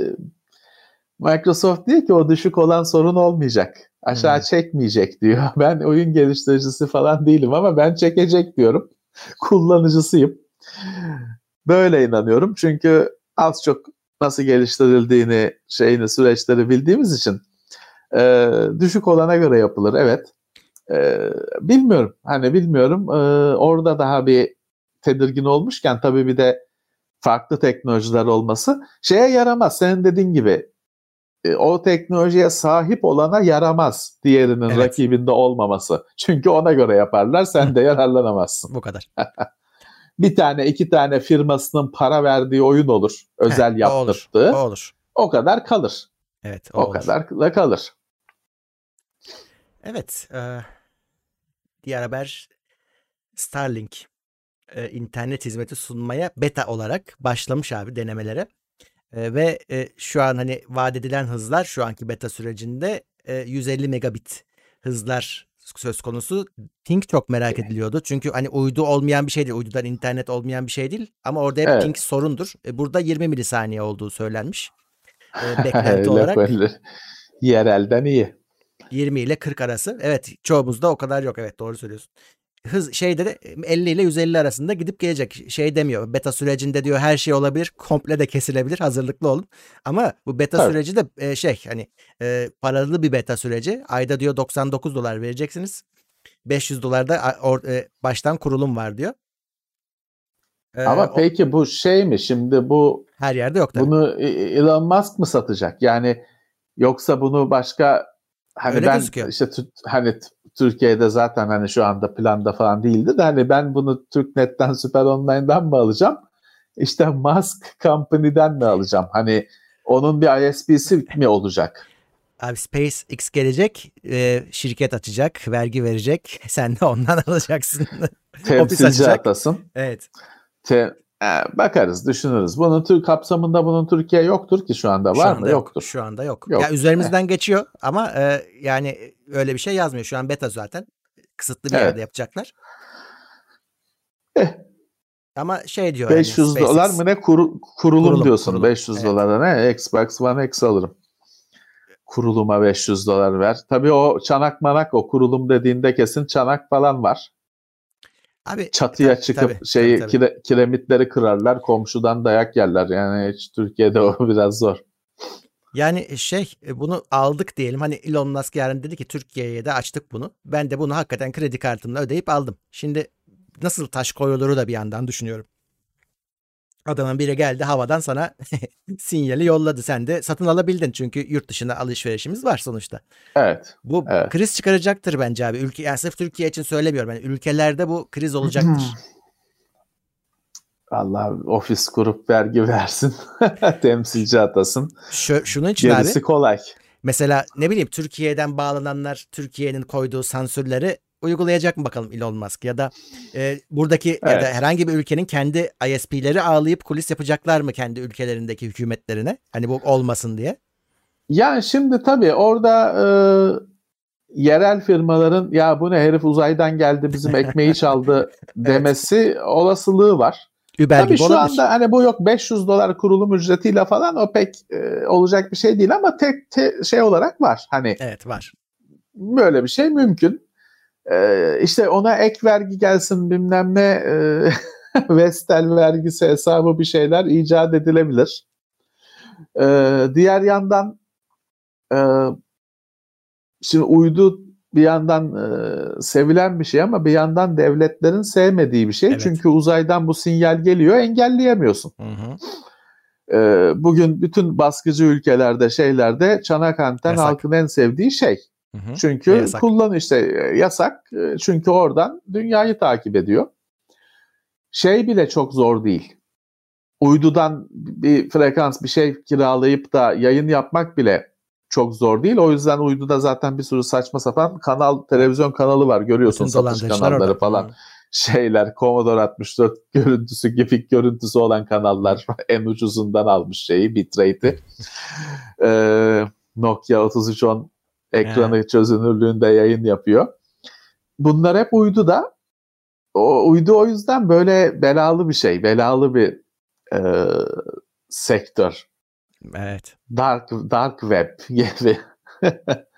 Microsoft diyor ki o düşük olan sorun olmayacak. Aşağı Hmm. çekmeyecek diyor. Ben oyun geliştiricisi falan değilim ama ben çekecek diyorum. Kullanıcısıyım. Böyle inanıyorum. Çünkü az çok nasıl geliştirildiğini, şeyini, süreçleri bildiğimiz için e, düşük olana göre yapılır. Evet. E, bilmiyorum. Hani bilmiyorum. E, orada daha bir tedirgin olmuşken tabii bir de farklı teknolojiler olması şeye yaramaz. Senin dediğin gibi e, o teknolojiye sahip olana yaramaz diğerinin Evet. rakibinde olmaması. Çünkü ona göre yaparlar sen de yararlanamazsın. Bu kadar. Bir tane iki tane firmasının para verdiği oyun olur. Özel Heh, o olur. yaptırdığı. O olur. O kadar kalır. Evet, o, O, olur. kadar da kalır. Evet. e, diğer haber Starlink e, internet hizmeti sunmaya beta olarak başlamış abi denemelere. E, ve e, şu an hani vaat edilen hızlar şu anki beta sürecinde e, 150 megabit hızlar söz konusu. Ping çok merak ediliyordu. Çünkü hani uydu olmayan bir şey değil. Uydudan internet olmayan bir şey değil. Ama orada hep Evet. ping sorundur. E, burada 20 milisaniye olduğu söylenmiş. E, beklenti olarak Yerelden iyi. 20 ile 40 arası. Evet çoğumuzda o kadar yok. Evet doğru söylüyorsun. hız şeyde de 50 ile 150 arasında gidip gelecek. Şey demiyor. Beta sürecinde diyor her şey olabilir. Komple de kesilebilir. Hazırlıklı olun. Ama bu beta Tabii. süreci de e, şey hani e, paralı bir beta süreci. Ayda diyor 99 dolar vereceksiniz. 500 dolar da a- or- e, baştan kurulum var diyor. E, Ama o- peki bu şey mi şimdi bu her yerde yok tabii. bunu Elon Musk mı satacak? Yani yoksa bunu başka hani Öyle ben gözüküyor. işte hani Türkiye'de zaten hani şu anda planda falan değildi de hani ben bunu Türknet'ten Süper Online'dan mı alacağım? İşte Musk Company'den mi alacağım? Hani onun bir ISP'si mi olacak? Abi SpaceX gelecek, e, şirket açacak, vergi verecek. Sen de ondan alacaksın. Temsilci atasın. evet. Te- bakarız, düşünürüz. Bunun Türk kapsamında bunun Türkiye yoktur ki şu anda. Şu Var anda mı? yok. Yoktur. Şu anda yok. Yok. Ya üzerimizden geçiyor ama e, yani öyle bir şey yazmıyor. Şu an beta zaten. Kısıtlı bir Evet. yerde yapacaklar. Eh. Ama şey diyor 500 yani, SpaceX, dolar mı ne kuru- kurulum, Kurulum, diyorsun. kurulum. 500 Evet. dolara ne? Xbox One X alırım. Kuruluma 500 dolar ver. Tabii o çanak manak o kurulum dediğinde kesin çanak falan var. Abi Çatıya tabii, çıkıp tabii, şeyi tabii, tabii. kire- kiremitleri kırarlar, komşudan dayak yerler. Yani hiç Türkiye'de o biraz zor. Yani şey e, bunu aldık diyelim. Hani Elon Musk yarın dedi ki Türkiye'ye de açtık bunu. Ben de bunu hakikaten kredi kartımla ödeyip aldım. Şimdi nasıl taş koyuluru da bir yandan düşünüyorum. Adamın biri geldi havadan sana sinyali yolladı. Sen de satın alabildin çünkü yurt dışına alışverişimiz var sonuçta. Evet. Bu Evet. kriz çıkaracaktır bence abi. Ülke yani sırf Türkiye için söylemiyorum. Yani ülkelerde bu kriz olacaktır. Allah ofis kurup vergi versin. Temsilci atasın. Şu, şunun için Gerisi abi kolay. mesela ne bileyim Türkiye'den bağlananlar Türkiye'nin koyduğu sansürleri uygulayacak mı bakalım Elon Musk ya da e, buradaki ya da Evet. herhangi bir ülkenin kendi ISP'leri ağlayıp kulis yapacaklar mı kendi ülkelerindeki hükümetlerine? Hani bu olmasın diye. Yani şimdi tabii orada e, yerel firmaların ya bu ne herif uzaydan geldi bizim ekmeği çaldı demesi olasılığı var. Uber tabii şu olabilir. anda hani bu yok 500 dolar kurulum ücretiyle falan o pek e, olacak bir şey değil ama tek te- şey olarak var. Hani Evet var. böyle bir şey mümkün. E, işte ona ek vergi gelsin bilmem ne e, Vestel vergisi hesabı bir şeyler icat edilebilir. E, diğer yandan e, şimdi uydu bir yandan e, sevilen bir şey ama bir yandan devletlerin sevmediği bir şey. Evet. Çünkü uzaydan bu sinyal geliyor engelleyemiyorsun. Hı hı. E, bugün bütün baskıcı ülkelerde şeylerde çanak anten Yasak. halkın en sevdiği şey. Hı hı. Çünkü Yasak. kullan işte e, yasak. E, Çünkü oradan dünyayı takip ediyor. Şey bile çok zor değil. Uydudan bir frekans bir şey kiralayıp da yayın yapmak bile çok zor değil. O yüzden uyduda zaten bir sürü saçma sapan kanal, televizyon kanalı var. Görüyorsun Bütün satış kanalları orada. falan. Hı. Şeyler Commodore 64 görüntüsü, GIFIC görüntüsü olan kanallar en ucuzundan almış şeyi, bitrate'i. Ee, Nokia 3310 ekranı çözünürlüğünde yayın yapıyor. Bunlar hep uydu da o uydu o yüzden böyle belalı bir şey, belalı bir e, sektör. Evet. Dark dark web gibi.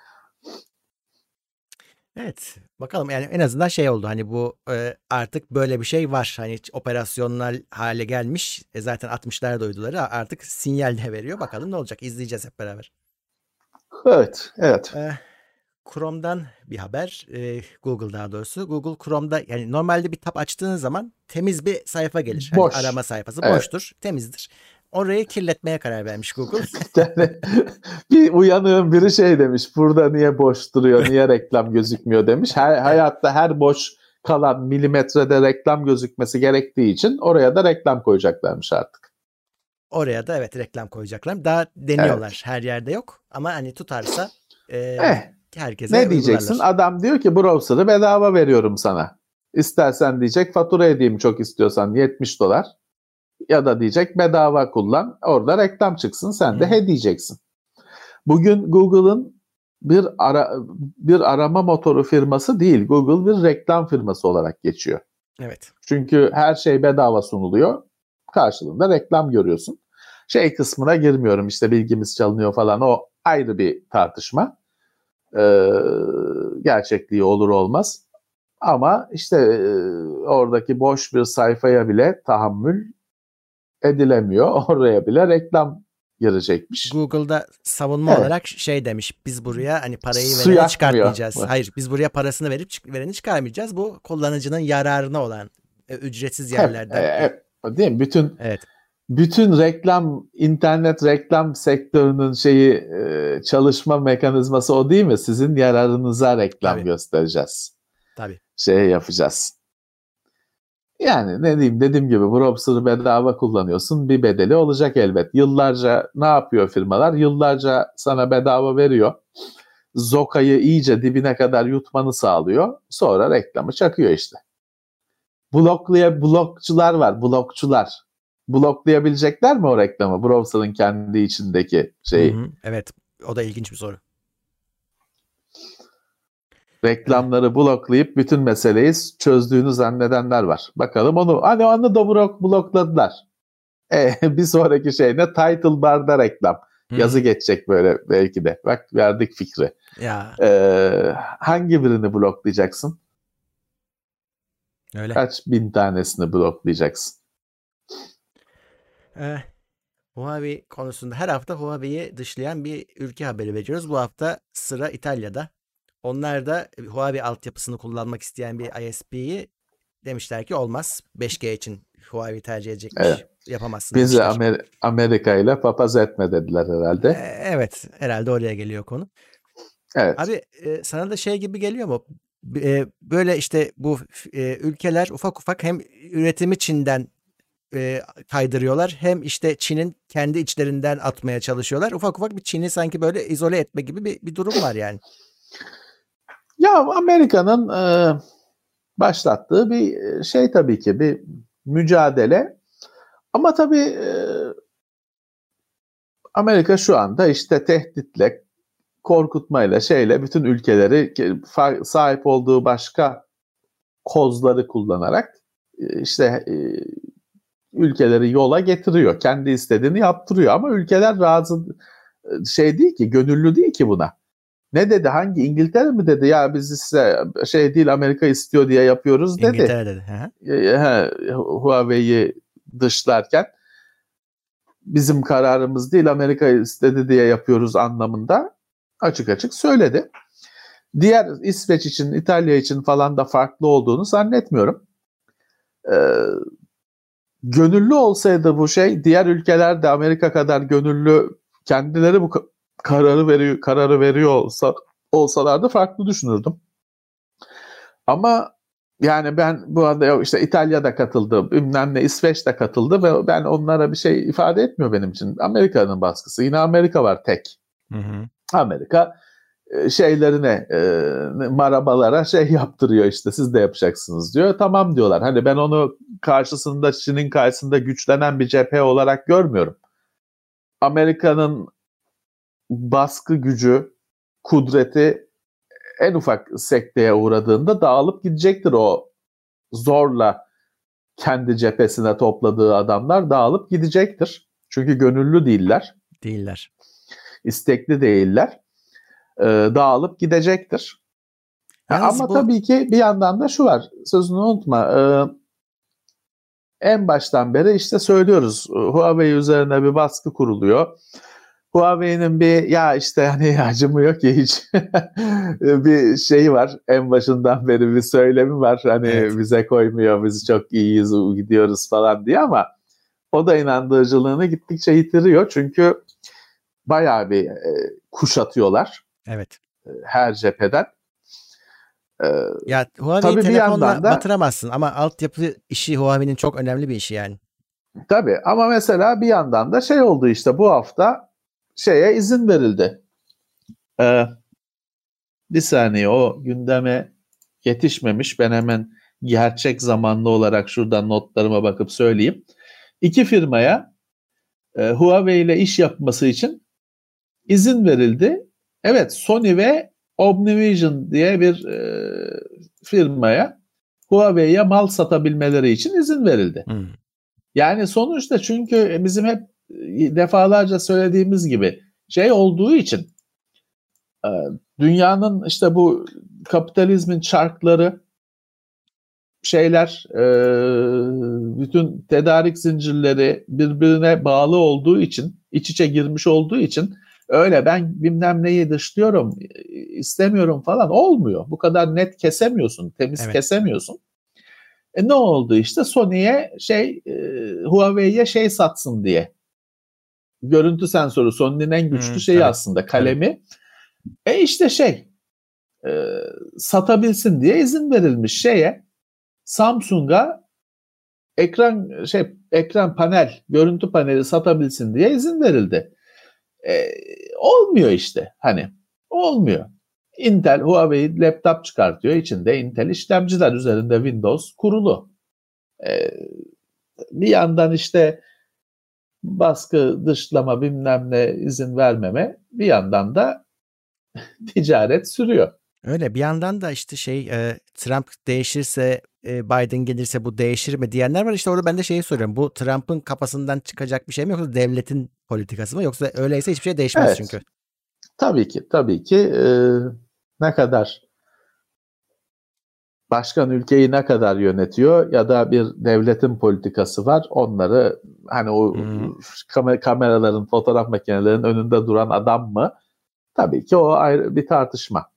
Evet. Bakalım yani en azından şey oldu hani bu e, artık böyle bir şey var. Hani operasyonel hale gelmiş. E, zaten 60'larda uyduları artık sinyal de veriyor. Bakalım ne olacak izleyeceğiz hep beraber. Evet, evet. Eh, Chrome'dan bir haber. eh, Google daha doğrusu. Google Chrome'da yani normalde bir tab açtığın zaman temiz bir sayfa gelir. Hani Boş. arama sayfası Evet. boştur, temizdir. Orayı kirletmeye karar vermiş Google. Yani bir uyanığın biri şey demiş. Burada niye boş duruyor? Niye reklam gözükmüyor demiş. Her hayatta her boş kalan milimetrede reklam gözükmesi gerektiği için oraya da reklam koyacaklarmış artık. Oraya da evet reklam koyacaklar. Daha deniyorlar. Her yerde yok. Ama hani tutarsa eh, Eh, herkese ne diyeceksin? uygularlar. Adam diyor ki browser'ı bedava veriyorum sana. İstersen diyecek fatura edeyim çok istiyorsan 70 dolar. Ya da diyecek bedava kullan. Orada reklam çıksın sen de Hı. he diyeceksin. Bugün Google'ın bir ara, bir arama motoru firması değil. Google bir reklam firması olarak geçiyor. Evet. Çünkü her şey bedava sunuluyor. Karşılığında reklam görüyorsun. Şey kısmına girmiyorum işte bilgimiz çalınıyor falan o ayrı bir tartışma. Ee, gerçekliği olur olmaz. Ama işte e, oradaki boş bir sayfaya bile tahammül edilemiyor. Oraya bile reklam girecekmiş. Google'da savunma Evet. olarak şey demiş. Biz buraya hani parayı Su çıkartmayacağız. Bu. Hayır, biz buraya parasını verip vereni çıkarmayacağız. Bu kullanıcının yararına olan e, ücretsiz Hep, yerlerden. e, e, değil mi? Bütün Evet. Bütün reklam, internet reklam sektörünün şeyi e, çalışma mekanizması o değil mi? Sizin yararınıza reklam Tabii. göstereceğiz. Tabii. Şey yapacağız. Yani ne diyeyim dediğim gibi browser'ı bedava kullanıyorsun bir bedeli olacak elbet. Yıllarca ne yapıyor firmalar? Yıllarca sana bedava veriyor. Zoka'yı iyice dibine kadar yutmanı sağlıyor. Sonra reklamı çakıyor işte. Bloklaya blokçular var, blokçular. Bloklayabilecekler mi o reklamı? Browser'ın kendi içindeki şeyi. Hı hı. Evet. O da ilginç bir soru. reklamları bloklayıp bütün meseleyi çözdüğünü zannedenler var. Bakalım onu hani onu da blok, blokladılar. E, bir sonraki şey ne? Title bar'da reklam. Hı. Yazı geçecek böyle belki de. Bak verdik fikri. Ya Ee, hangi birini bloklayacaksın? öyle. Kaç bin tanesini bloklayacaksın? Eh, Huawei konusunda her hafta Huawei'yi dışlayan bir ülke haberi veriyoruz. Bu hafta sıra İtalya'da. Onlar da Huawei altyapısını kullanmak isteyen bir ISP'yi demişler ki olmaz. 5G için Huawei tercih edecekmiş. Evet. Yapamazsın Bizi. Amer- Amerika ile papaz etme dediler herhalde. Eh, Evet, herhalde oraya geliyor konu. Evet. Abi e, sana da şey gibi geliyor mu? E, böyle işte bu e, ülkeler ufak ufak hem üretimi Çin'den e, kaydırıyorlar hem işte Çin'in kendi içlerinden atmaya çalışıyorlar. Ufak ufak bir Çin'i sanki böyle izole etme gibi bir, bir durum var yani. Ya Amerika'nın e, başlattığı bir e, şey tabii ki bir mücadele. Ama tabii e, Amerika şu anda işte tehditle, korkutmayla, şeyle bütün ülkeleri sahip olduğu başka kozları kullanarak e, işte e, ülkeleri yola getiriyor. Kendi istediğini yaptırıyor ama ülkeler razı e, şey değil ki, gönüllü değil ki buna. Ne dedi? Hangi İngiltere mi dedi? Ya biz size şey değil Amerika istiyor diye yapıyoruz dedi. İngiltere dedi. Hı. E, he, Huawei'yi dışlarken bizim kararımız değil Amerika istedi diye yapıyoruz anlamında açık açık söyledi. Diğer İsveç için, İtalya için falan da farklı olduğunu zannetmiyorum. Ee, gönüllü olsaydı bu şey, diğer ülkeler de Amerika kadar gönüllü kendileri bu ka- kararı veriyor kararı veriyor olsa olsalardı farklı düşünürdüm. Ama yani ben bu yok işte İtalya'da katıldı, bilmem ne İsveç de katıldı ve ben onlara bir şey ifade etmiyor benim için. Amerika'nın baskısı. Yine Amerika var tek. Hı hı. Amerika şeylerine e, marabalara şey yaptırıyor işte siz de yapacaksınız diyor. Tamam diyorlar. Hani ben onu karşısında Çin'in karşısında güçlenen bir cephe olarak görmüyorum. Amerika'nın baskı gücü, kudreti en ufak sekteye uğradığında dağılıp gidecektir o zorla kendi cephesine topladığı adamlar dağılıp gidecektir. Çünkü gönüllü değiller, Değiller. istekli değiller. Ee, dağılıp gidecektir. Yalnız Ama bu- tabii ki bir yandan da şu var, sözünü unutma. Ee, en baştan beri işte söylüyoruz, Huawei üzerine bir baskı kuruluyor. Huawei'nin bir ya işte hani acımıyor ki hiç bir şeyi var. En başından beri bir söylemi var. Hani Evet. bize koymuyor, biz çok iyiyiz, gidiyoruz falan diye ama o da inandırıcılığını gittikçe yitiriyor. Çünkü bayağı bir e, kuşatıyorlar Evet. her cepheden. E, Ya Huawei Tabii bir telefonla da- batıramazsın ama altyapı işi Huawei'nin çok önemli bir işi yani. Tabii ama mesela bir yandan da şey oldu işte bu hafta şeye izin verildi. Ee, bir saniye o gündeme yetişmemiş. Ben hemen gerçek zamanlı olarak şuradan notlarıma bakıp söyleyeyim. İki firmaya e, Huawei ile iş yapması için izin verildi. Evet Sony ve Omnivision diye bir e, firmaya Huawei'ye mal satabilmeleri için izin verildi. Hı. Yani sonuçta çünkü bizim hep e, defalarca söylediğimiz gibi şey olduğu için e, dünyanın işte bu kapitalizmin çarkları şeyler, e, bütün tedarik zincirleri birbirine bağlı olduğu için, iç içe girmiş olduğu için öyle ben bilmem neyi dışlıyorum, istemiyorum falan olmuyor. Bu kadar net kesemiyorsun, temiz evet. kesemiyorsun. E ne oldu işte Sony'ye şey e, Huawei'ye şey satsın diye. Görüntü sensörü Sony'nin en güçlü hmm, şeyi evet. aslında kalemi. Evet. E işte şey e, satabilsin diye izin verilmiş şeye Samsung'a ekran şey ekran panel görüntü paneli satabilsin diye izin verildi. E, olmuyor işte hani olmuyor. Intel Huawei laptop çıkartıyor. içinde Intel işlemciler üzerinde Windows kurulu. Ee, bir yandan işte baskı, dışlama bilmem ne izin vermeme bir yandan da ticaret sürüyor. Öyle bir yandan da işte şey e, Trump değişirse e, Biden gelirse bu değişir mi diyenler var. İşte orada ben de şeyi soruyorum. Bu Trump'ın kafasından çıkacak bir şey mi yoksa devletin politikası mı yoksa öyleyse hiçbir şey değişmez evet. çünkü. Tabii ki tabii ki e, ne kadar başkan ülkeyi ne kadar yönetiyor ya da bir devletin politikası var onları hani o hmm. kameraların fotoğraf makinelerinin önünde duran adam mı tabii ki o ayrı bir tartışma.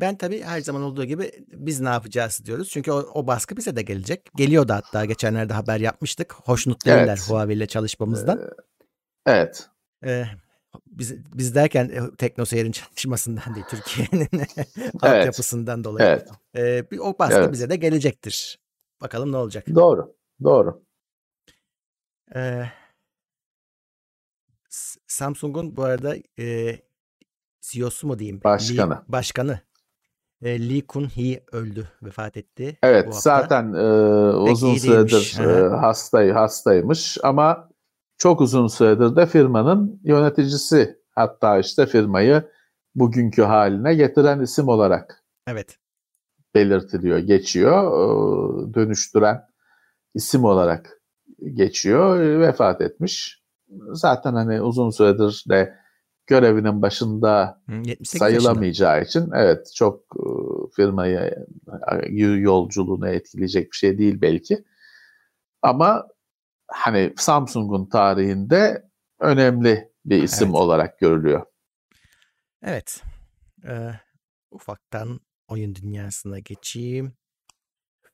Ben tabii her zaman olduğu gibi biz ne yapacağız diyoruz. Çünkü o, o baskı bize de gelecek. Geliyordu hatta geçenlerde haber yapmıştık. Hoşnut değiller evet. Huawei ile çalışmamızdan. Evet. Ee, biz, biz derken e, teknoseyir'in çalışmasından değil Türkiye'nin evet. altyapısından dolayı. Evet. Ee, bir, o baskı evet. bize de gelecektir. Bakalım ne olacak. Doğru. Doğru. Ee, Samsung'un bu arada e, CEO'su mu diyeyim? Başkanı. Lee, başkanı. E, Lee Kun-hee öldü, vefat etti. Evet, zaten e, uzun süredir e, hastay, hastaymış ama çok uzun süredir de firmanın yöneticisi hatta işte firmayı bugünkü haline getiren isim olarak evet. belirtiliyor, geçiyor, dönüştüren isim olarak geçiyor, vefat etmiş. Zaten hani uzun süredir de görevinin başında sayılamayacağı yaşında. için evet çok firmayı yolculuğunu etkileyecek bir şey değil belki. Ama hani Samsung'un tarihinde önemli bir isim evet. olarak görülüyor. Evet. Ee, ufaktan oyun dünyasına geçeyim.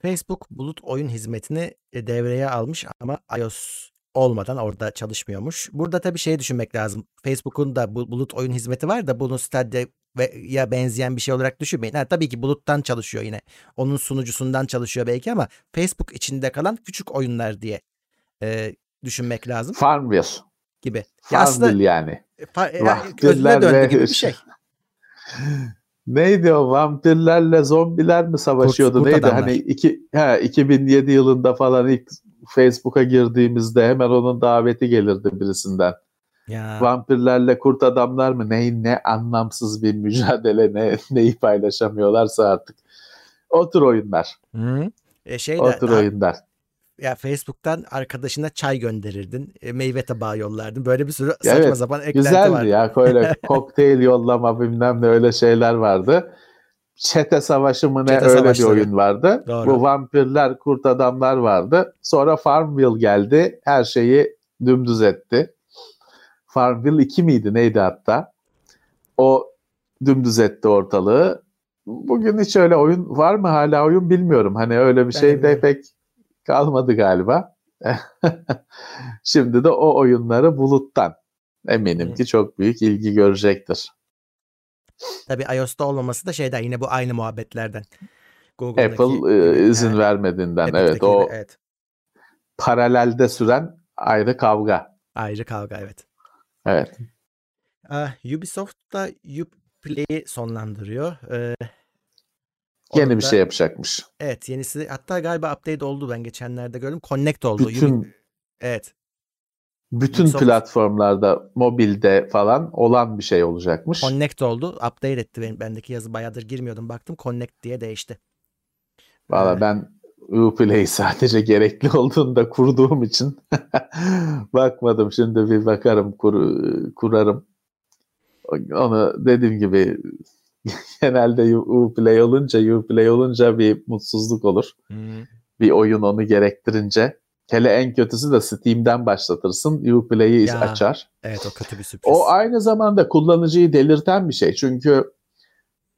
Facebook bulut oyun hizmetini e, devreye almış ama iOS olmadan orada çalışmıyormuş. Burada tabii şey düşünmek lazım. Facebook'un da bulut oyun hizmeti var da bunu Stadia'ya benzeyen bir şey olarak düşünmeyin. Ha, tabii ki buluttan çalışıyor yine. Onun sunucusundan çalışıyor belki ama Facebook içinde kalan küçük oyunlar diye e, düşünmek lazım. Farmville. Gibi. Farmville aslında, yani. E, fa, e, gözüne döndü gibi bir şey. Neydi o vampirlerle zombiler mi savaşıyordu? Kurt, Neydi adamlar. hani iki, he, 2007 yılında falan ilk Facebook'a girdiğimizde hemen onun daveti gelirdi birisinden. Ya. Vampirlerle kurt adamlar mı? Ne ne anlamsız bir mücadele ne neyi paylaşamıyorlarsa artık. O tür oyunlar. Hı. E şey de, o tür oyunlar ya Facebook'tan arkadaşına çay gönderirdin. E, meyve tabağı yollardın. Böyle bir sürü saçma evet, sapan eklenti güzeldi vardı. ya. Böyle kokteyl yollama bilmem ne öyle şeyler vardı. Çete savaşı mı ne Çete öyle savaşları. bir oyun vardı. Doğru. Bu vampirler, kurt adamlar vardı. Sonra Farmville geldi. Her şeyi dümdüz etti. Farmville 2 miydi neydi hatta? O dümdüz etti ortalığı. Bugün hiç öyle oyun var mı hala oyun bilmiyorum. Hani öyle bir şey de pek kalmadı galiba. Şimdi de o oyunları buluttan eminim ki çok büyük ilgi görecektir. Tabii iOS'ta olmaması da şeyden yine bu aynı muhabbetlerden. Apple e, izin yani, vermediğinden evet o evet. paralelde süren ayrı kavga. Ayrı kavga evet. Evet. Uh, Ubisoft da Uplay'i sonlandırıyor. Uh, Yeni bir şey yapacakmış. Evet yenisi hatta galiba update oldu ben geçenlerde gördüm. Connect oldu. Bütün evet. Bütün Ubisoft, platformlarda, mobilde falan olan bir şey olacakmış. Connect oldu. Update etti. Ben, bendeki yazı bayağıdır girmiyordum. Baktım Connect diye değişti. Valla ee, ben Uplay sadece gerekli olduğunda kurduğum için bakmadım. Şimdi bir bakarım, kur, kurarım. Onu dediğim gibi genelde Uplay olunca Uplay olunca bir mutsuzluk olur. Hmm. bir oyun onu gerektirince. Hele en kötüsü de Steam'den başlatırsın. Uplay'i Ya. açar. Evet o kötü bir sürpriz. O aynı zamanda kullanıcıyı delirten bir şey. Çünkü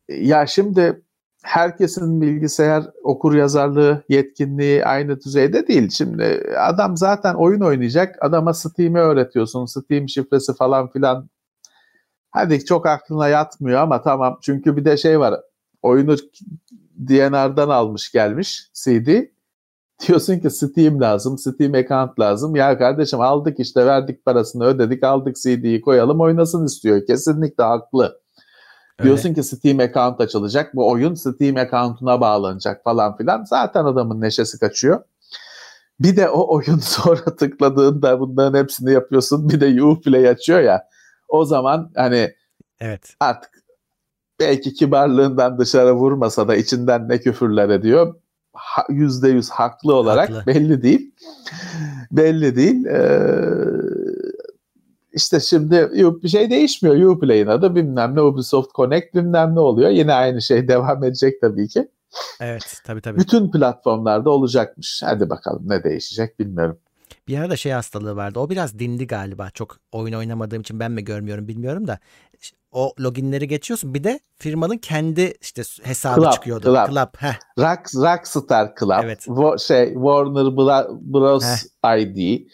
ya şimdi herkesin bilgisayar okur yazarlığı yetkinliği aynı düzeyde değil. Şimdi adam zaten oyun oynayacak. Adama Steam'i öğretiyorsun. Steam şifresi falan filan. Hadi çok aklına yatmıyor ama tamam. Çünkü bir de şey var. Oyunu DNR'dan almış gelmiş CD. Diyorsun ki Steam lazım, Steam account lazım. Ya kardeşim aldık işte verdik parasını ödedik aldık CD'yi koyalım oynasın istiyor. Kesinlikle haklı. Öyle. Diyorsun ki Steam account açılacak. Bu oyun Steam account'una bağlanacak falan filan. Zaten adamın neşesi kaçıyor. Bir de o oyun sonra tıkladığında bunların hepsini yapıyorsun. Bir de Uplay açıyor ya. O zaman hani Evet. artık belki kibarlığından dışarı vurmasa da içinden ne küfürler ediyor. Ha- Yüzde yüz haklı olarak Haklı. belli değil. belli değil. Ee, işte şimdi bir şey değişmiyor. Uplay'in adı bilmem ne Ubisoft Connect bilmem ne oluyor. Yine aynı şey devam edecek tabii ki. Evet tabii tabii. Bütün platformlarda olacakmış. Hadi bakalım ne değişecek bilmiyorum. Bir ara da şey hastalığı vardı. O biraz dindi galiba. Çok oyun oynamadığım için ben mi görmüyorum bilmiyorum da. O loginleri geçiyorsun. Bir de firmanın kendi işte hesabı Club, çıkıyordu. club. Club. Heh. Rock, Rockstar Club, Evet. Wo- şey Warner Bros. ID,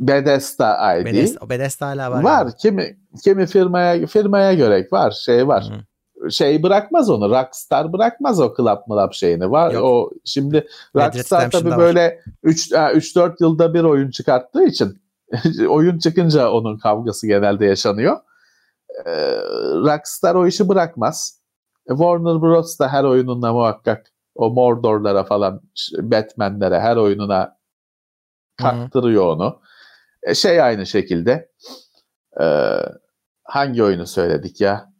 Bethesda ID. Bethesda, Bethesda hala var. Var. galiba. Kimi kimi firmaya firmaya göre var. Şey var. Hı. Şey bırakmaz onu. Rockstar bırakmaz o club mılap şeyini. Var Yok. o şimdi Rockstar tabii böyle 3 3 4 yılda bir oyun çıkarttığı için oyun çıkınca onun kavgası genelde yaşanıyor. Ee, Rockstar o işi bırakmaz. Warner Bros da her oyununda muhakkak o Mordor'lara falan Batman'lere her oyununa kaktırıyor onu. E, şey aynı şekilde e, hangi oyunu söyledik ya?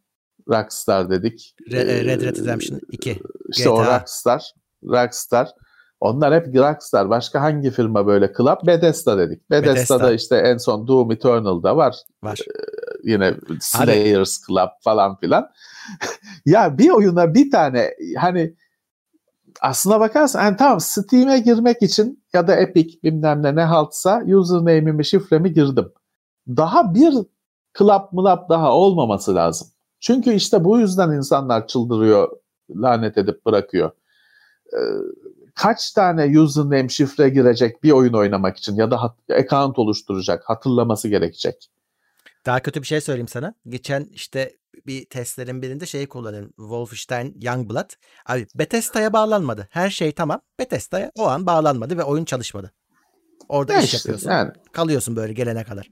Rockstar dedik. Re- E, Red Red Redemption 2. işte o GTA. Rockstar. Rockstar. Onlar hep Rockstar. Başka hangi firma böyle? Club Bethesda dedik. Bethesda'da Bethesda. işte en son Doom Eternal'da var. Var. Yine Slayers Club falan filan. ya bir oyuna bir tane hani aslına bakarsan yani tamam Steam'e girmek için ya da Epic bilmem ne ne haltsa username'imi şifremi girdim. Daha bir club mılap daha olmaması lazım. Çünkü işte bu yüzden insanlar çıldırıyor, lanet edip bırakıyor. Ee, kaç tane username şifre girecek bir oyun oynamak için ya da hat- account oluşturacak, hatırlaması gerekecek. Daha kötü bir şey söyleyeyim sana. Geçen işte bir testlerin birinde şeyi kullanıyorum. Wolfenstein Youngblood. Abi Bethesda'ya bağlanmadı. Her şey tamam. Bethesda'ya o an bağlanmadı ve oyun çalışmadı. Orada Ya iş işte, yapıyorsun. yani Kalıyorsun böyle gelene kadar.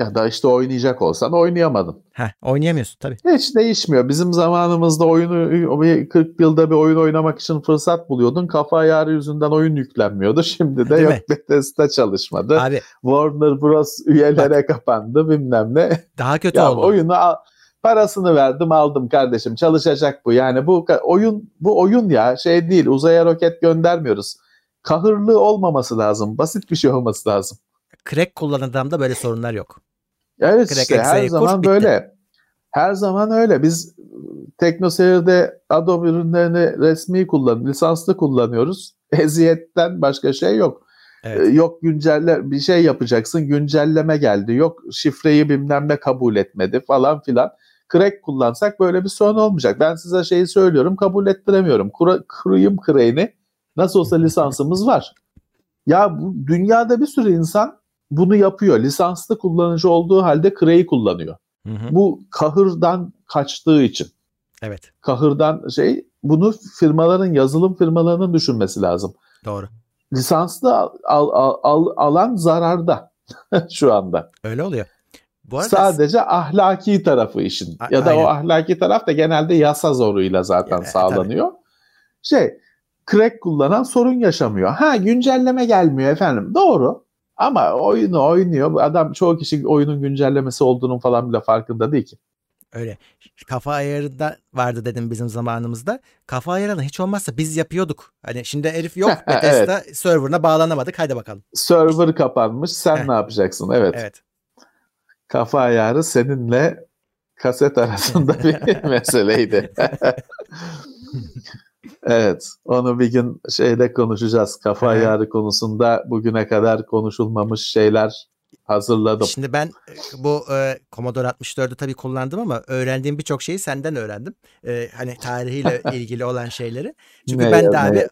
Ya da işte oynayacak olsan oynayamadın. Heh, oynayamıyorsun tabii. Hiç değişmiyor. Bizim zamanımızda oyunu bir 40 yılda bir oyun oynamak için fırsat buluyordun. Kafa ayarı yüzünden oyun yüklenmiyordu. Şimdi de Değil yok mi? Bethesda çalışmadı. Abi Warner Bros üyelere kapandı bilmem ne. daha kötü ya oldu. oyunu al, parasını verdim aldım kardeşim. Çalışacak bu. Yani bu oyun bu oyun ya şey değil. Uzaya roket göndermiyoruz. Kahırlı olmaması lazım. Basit bir şey olması lazım. Crack kullanan adamda böyle sorunlar yok. Evet Crack işte her zaman bitti. böyle. Her zaman öyle. Biz TeknoSeyir'de Adobe ürünlerini resmi kullan, lisanslı kullanıyoruz. Eziyetten başka şey yok. Evet. Ee, Yok güncelle bir şey yapacaksın, güncelleme geldi. Yok şifreyi bilmem ne kabul etmedi falan filan. Crack kullansak böyle bir sorun olmayacak. Ben size şeyi söylüyorum, kabul ettiremiyorum. Kura, kurayım crack'i. Nasıl olsa lisansımız var. Ya bu, dünyada bir sürü insan bunu yapıyor. Lisanslı kullanıcı olduğu halde Crack'i kullanıyor. Hı hı. Bu kahırdan kaçtığı için. Evet. Kahırdan şey bunu firmaların yazılım firmalarının düşünmesi lazım. Doğru. Lisanslı al, al, al, alan zararda şu anda. Öyle oluyor. Bu arada Sadece ahlaki tarafı işin. A- ya da o aynen. ahlaki taraf da genelde yasa zoruyla zaten Ya, e, sağlanıyor. Şey, crack kullanan sorun yaşamıyor. Ha güncelleme gelmiyor efendim. Doğru. Ama oyunu oynuyor. Adam çoğu kişi oyunun güncellemesi olduğunun falan bile farkında değil ki. öyle. Kafa ayarında vardı dedim bizim zamanımızda. Kafa ayarını hiç olmazsa biz yapıyorduk. Hani şimdi herif yok. Evet. Bethesda serverına bağlanamadık. Hadi bakalım. Server kapanmış. Sen ne yapacaksın? Evet. Evet. Kafa ayarı seninle kaset arasında bir meseleydi. Evet, onu bir gün şeyde konuşacağız. Kafa Evet. ayarı konusunda bugüne kadar konuşulmamış şeyler hazırladım. Şimdi ben e, bu e, Commodore 64'ü tabii kullandım ama öğrendiğim birçok şeyi senden öğrendim. E, hani tarihiyle ilgili olan şeyleri. Çünkü Ne ben de abi.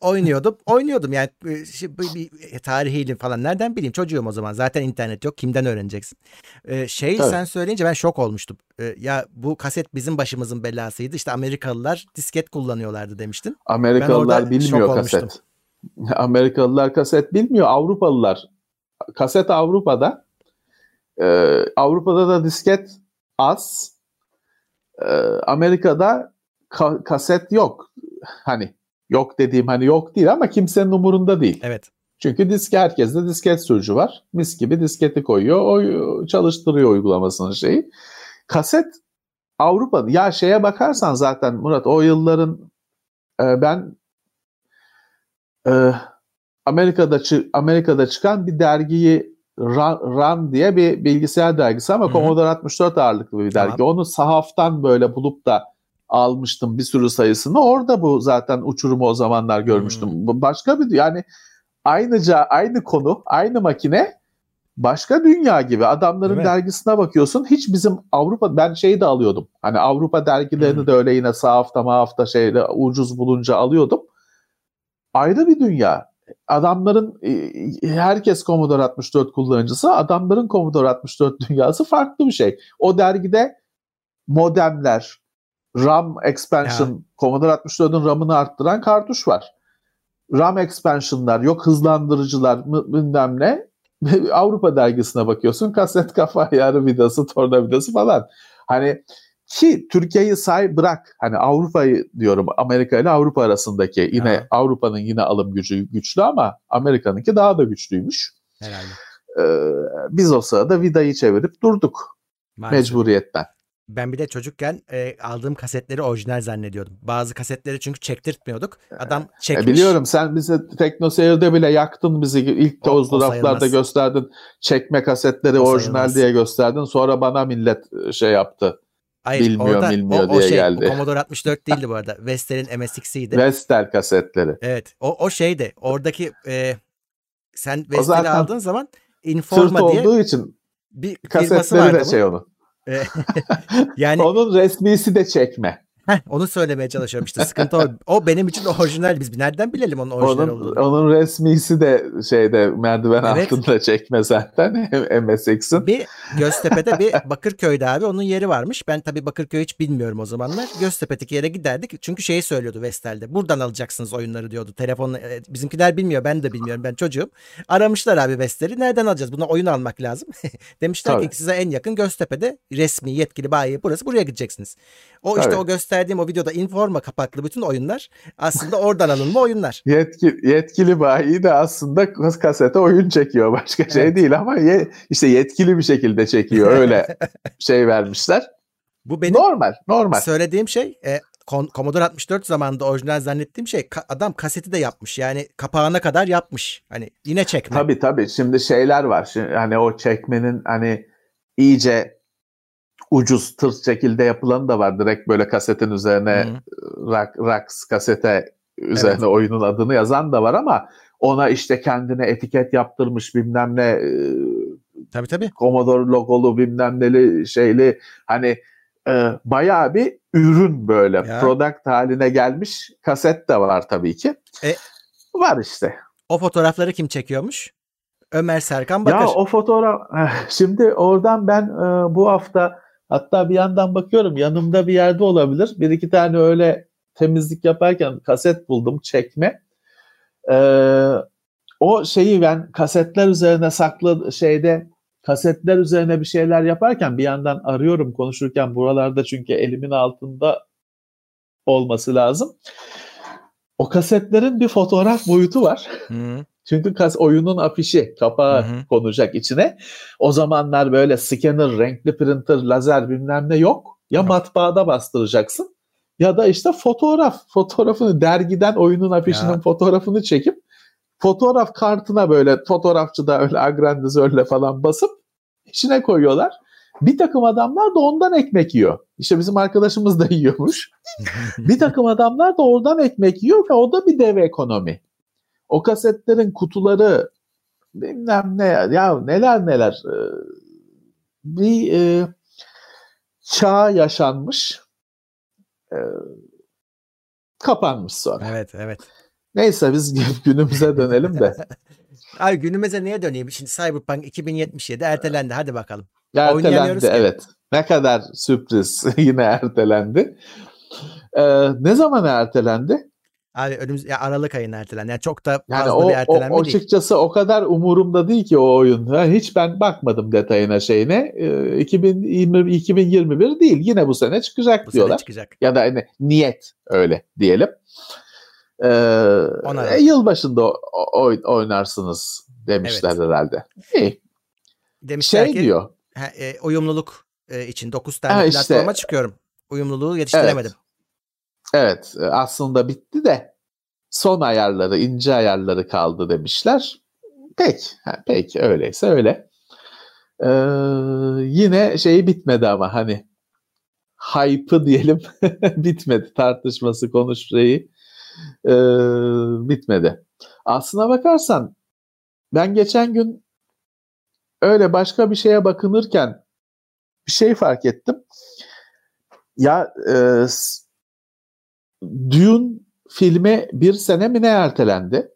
Oynuyordum. Oynuyordum yani e, şi- bir, bir tarihiyle falan nereden bileyim çocuğum o zaman. Zaten internet yok. Kimden öğreneceksin? E, şey Tabii. sen söyleyince ben şok olmuştum. E, ya bu kaset bizim başımızın belasıydı. İşte Amerikalılar disket kullanıyorlardı demiştin. Amerikalılar bilmiyor olmuştum. kaset. Amerikalılar kaset bilmiyor. Avrupalılar kaset Avrupa'da. Ee, Avrupa'da da disket az. Ee, Amerika'da ka- kaset yok. Hani yok dediğim hani yok değil ama kimsenin umurunda değil. Evet. Çünkü disk herkeste disket sürücü var. Mis gibi disketi koyuyor, o çalıştırıyor uygulamasının şeyi. Kaset Avrupa ya şeye bakarsan zaten Murat o yılların e, ben e, Amerika'da Amerika'da çıkan bir dergiyi Run, Run diye bir bilgisayar dergisi ama. Commodore 64 ağırlıklı bir Tamam. dergi. Onu sahaftan böyle bulup da almıştım bir sürü sayısını. Orada bu zaten uçurumu o zamanlar görmüştüm. Hmm. Başka bir yani aynıca aynı konu, aynı makine başka dünya gibi. Adamların dergisine bakıyorsun. Hiç bizim Avrupa ben şeyi de alıyordum. Hani Avrupa dergilerini Hmm. de öyle yine sahafta mahafta şeyle ucuz bulunca alıyordum. Ayrı bir dünya. Adamların herkes Commodore 64 kullanıcısı, adamların Commodore 64 dünyası farklı bir şey. O dergide modemler, RAM expansion, Commodore 64'ün RAM'ını arttıran kartuş var. RAM expansion'lar, yok hızlandırıcılar, bilmem ne. Avrupa dergisine bakıyorsun, kaset kafa ayarı vidası, torna vidası falan. Hani ki Türkiye'yi say bırak. Hani Avrupa'yı diyorum Amerika ile Avrupa arasındaki yine Ya. Avrupa'nın yine alım gücü güçlü ama Amerika'nınki daha da güçlüymüş. Herhalde. Ee, biz o sırada vidayı çevirip durduk Maalesef. mecburiyetten. Ben bir de çocukken e, aldığım kasetleri orijinal zannediyordum. Bazı kasetleri çünkü çektirtmiyorduk. Adam E, çekmiş. biliyorum sen bize Tekno Seyir'de bile yaktın bizi. İlk O- tozlu o raflarda gösterdin. Çekme kasetleri O orijinal sayılmaz. diye gösterdin. Sonra bana millet şey yaptı. Hayır, bilmiyor, orada, bilmiyor o, o diye şey, geldi. O Commodore 64 değildi bu arada. Vestel'in MSX'iydi. Vestel kasetleri. Evet. O, o şeydi. Oradaki e, sen Vestel'i aldığın zaman Informa diye olduğu için bir kasetleri de şey onun. E, yani Onun resmisi de çekme. Heh, onu söylemeye çalışıyorum işte. Sıkıntı o. O benim için orijinal. Biz nereden bilelim onun orijinal Onun, olduğunu? onun resmisi de şeyde merdiven Evet. altında çekme zaten MSX'in. Bir Göztepe'de bir Bakırköy'de abi onun yeri varmış. Ben tabii Bakırköy'ü hiç bilmiyorum o zamanlar. Göztepe'deki yere giderdik. Çünkü şeyi söylüyordu Vestel'de. Buradan alacaksınız oyunları diyordu. Telefon e, bizimkiler bilmiyor. Ben de bilmiyorum. Ben çocuğum. Aramışlar abi Vestel'i. Nereden alacağız? Buna oyun almak lazım. Demişler Tabii. ki size en yakın Göztepe'de resmi yetkili bayi burası. Buraya gideceksiniz. O işte Tabii. o gösterdiğim o videoda Informa kapaklı bütün oyunlar aslında oradan alınma oyunlar. Yetki, yetkili bayi de aslında kasete oyun çekiyor. Başka şey Evet. değil ama ye, işte yetkili bir şekilde çekiyor. Öyle şey vermişler. Bu benim normal, normal. Söylediğim şey e, Commodore 64 zamanında orijinal zannettiğim şey ka- adam kaseti de yapmış. Yani kapağına kadar yapmış. Hani yine çekme. Tabii tabii. Şimdi şeyler var. Şimdi hani o çekmenin hani iyice ucuz tırt şekilde yapılanı da var. Direkt böyle kasetin üzerine. Rax, Rax kasete üzerine Evet. oyunun adını yazan da var ama ona işte kendine etiket yaptırmış bilmem ne e, Tabii tabii. Commodore logolu bilmem neli şeyli hani e, bayağı bir ürün böyle Ya. product haline gelmiş kaset de var tabii ki. E- var işte. O fotoğrafları kim çekiyormuş? Ömer Serkan Bakır. Ya o fotoğraf şimdi oradan ben e, bu hafta hatta bir yandan bakıyorum yanımda bir yerde olabilir. Bir iki tane öyle temizlik yaparken kaset buldum çekme. E, o şeyi ben kasetler üzerine saklı şeyde kasetler üzerine bir şeyler yaparken bir yandan arıyorum konuşurken buralarda çünkü elimin altında olması lazım. O kasetlerin bir fotoğraf boyutu var. Hı. Çünkü kas oyunun afişi, kapağı Hı hı. konacak içine. O zamanlar böyle scanner, renkli printer, lazer bilmem ne yok. Ya Yok. matbaada bastıracaksın ya da işte fotoğraf. Fotoğrafını dergiden oyunun afişinin Ya. fotoğrafını çekip fotoğraf kartına böyle fotoğrafçıda öyle agrandizörle falan basıp içine koyuyorlar. Bir takım adamlar da ondan ekmek yiyor. İşte bizim arkadaşımız da yiyormuş. bir takım adamlar da oradan ekmek yiyor ve o da bir dev ekonomi. O kasetlerin kutuları bilmem ne ya neler neler e, bir e, çağ yaşanmış e, kapanmış sonra. Evet evet. Neyse biz günümüze dönelim de. Abi günümüze niye döneyim? Şimdi Cyberpunk 2077 ertelendi. Hadi bakalım. Ertelendi evet. Ne kadar sürpriz yine ertelendi. Ee, ne zaman ertelendi? Abi önümüz ya Aralık ayına ertelendi. Yani çok da fazla yani o, bir ertelenme o, değil. Açıkçası o kadar umurumda değil ki o oyun. Hiç ben bakmadım detayına şeyine. Ee, 2020 2021 değil. Yine bu sene çıkacak Bu diyorlar. sene çıkacak. Ya da hani niyet öyle diyelim. Ee, e, yılbaşında o- o- oynarsınız demişler Evet. herhalde. İyi. Demişler Şey ki diyor. ha, e, uyumluluk e, için 9 tane Ha, işte. platforma çıkıyorum. Uyumluluğu yetiştiremedim. Evet e, aslında bitti de son ayarları ince ayarları kaldı demişler. Peki, ha, peki öyleyse öyle. Ee, yine şeyi bitmedi ama hani hype'ı diyelim bitmedi tartışması konuş şeyi ee, bitmedi. Aslına bakarsan ben geçen gün öyle başka bir şeye bakınırken bir şey fark ettim. Ya e, Dune filmi bir sene mi ne ertelendi?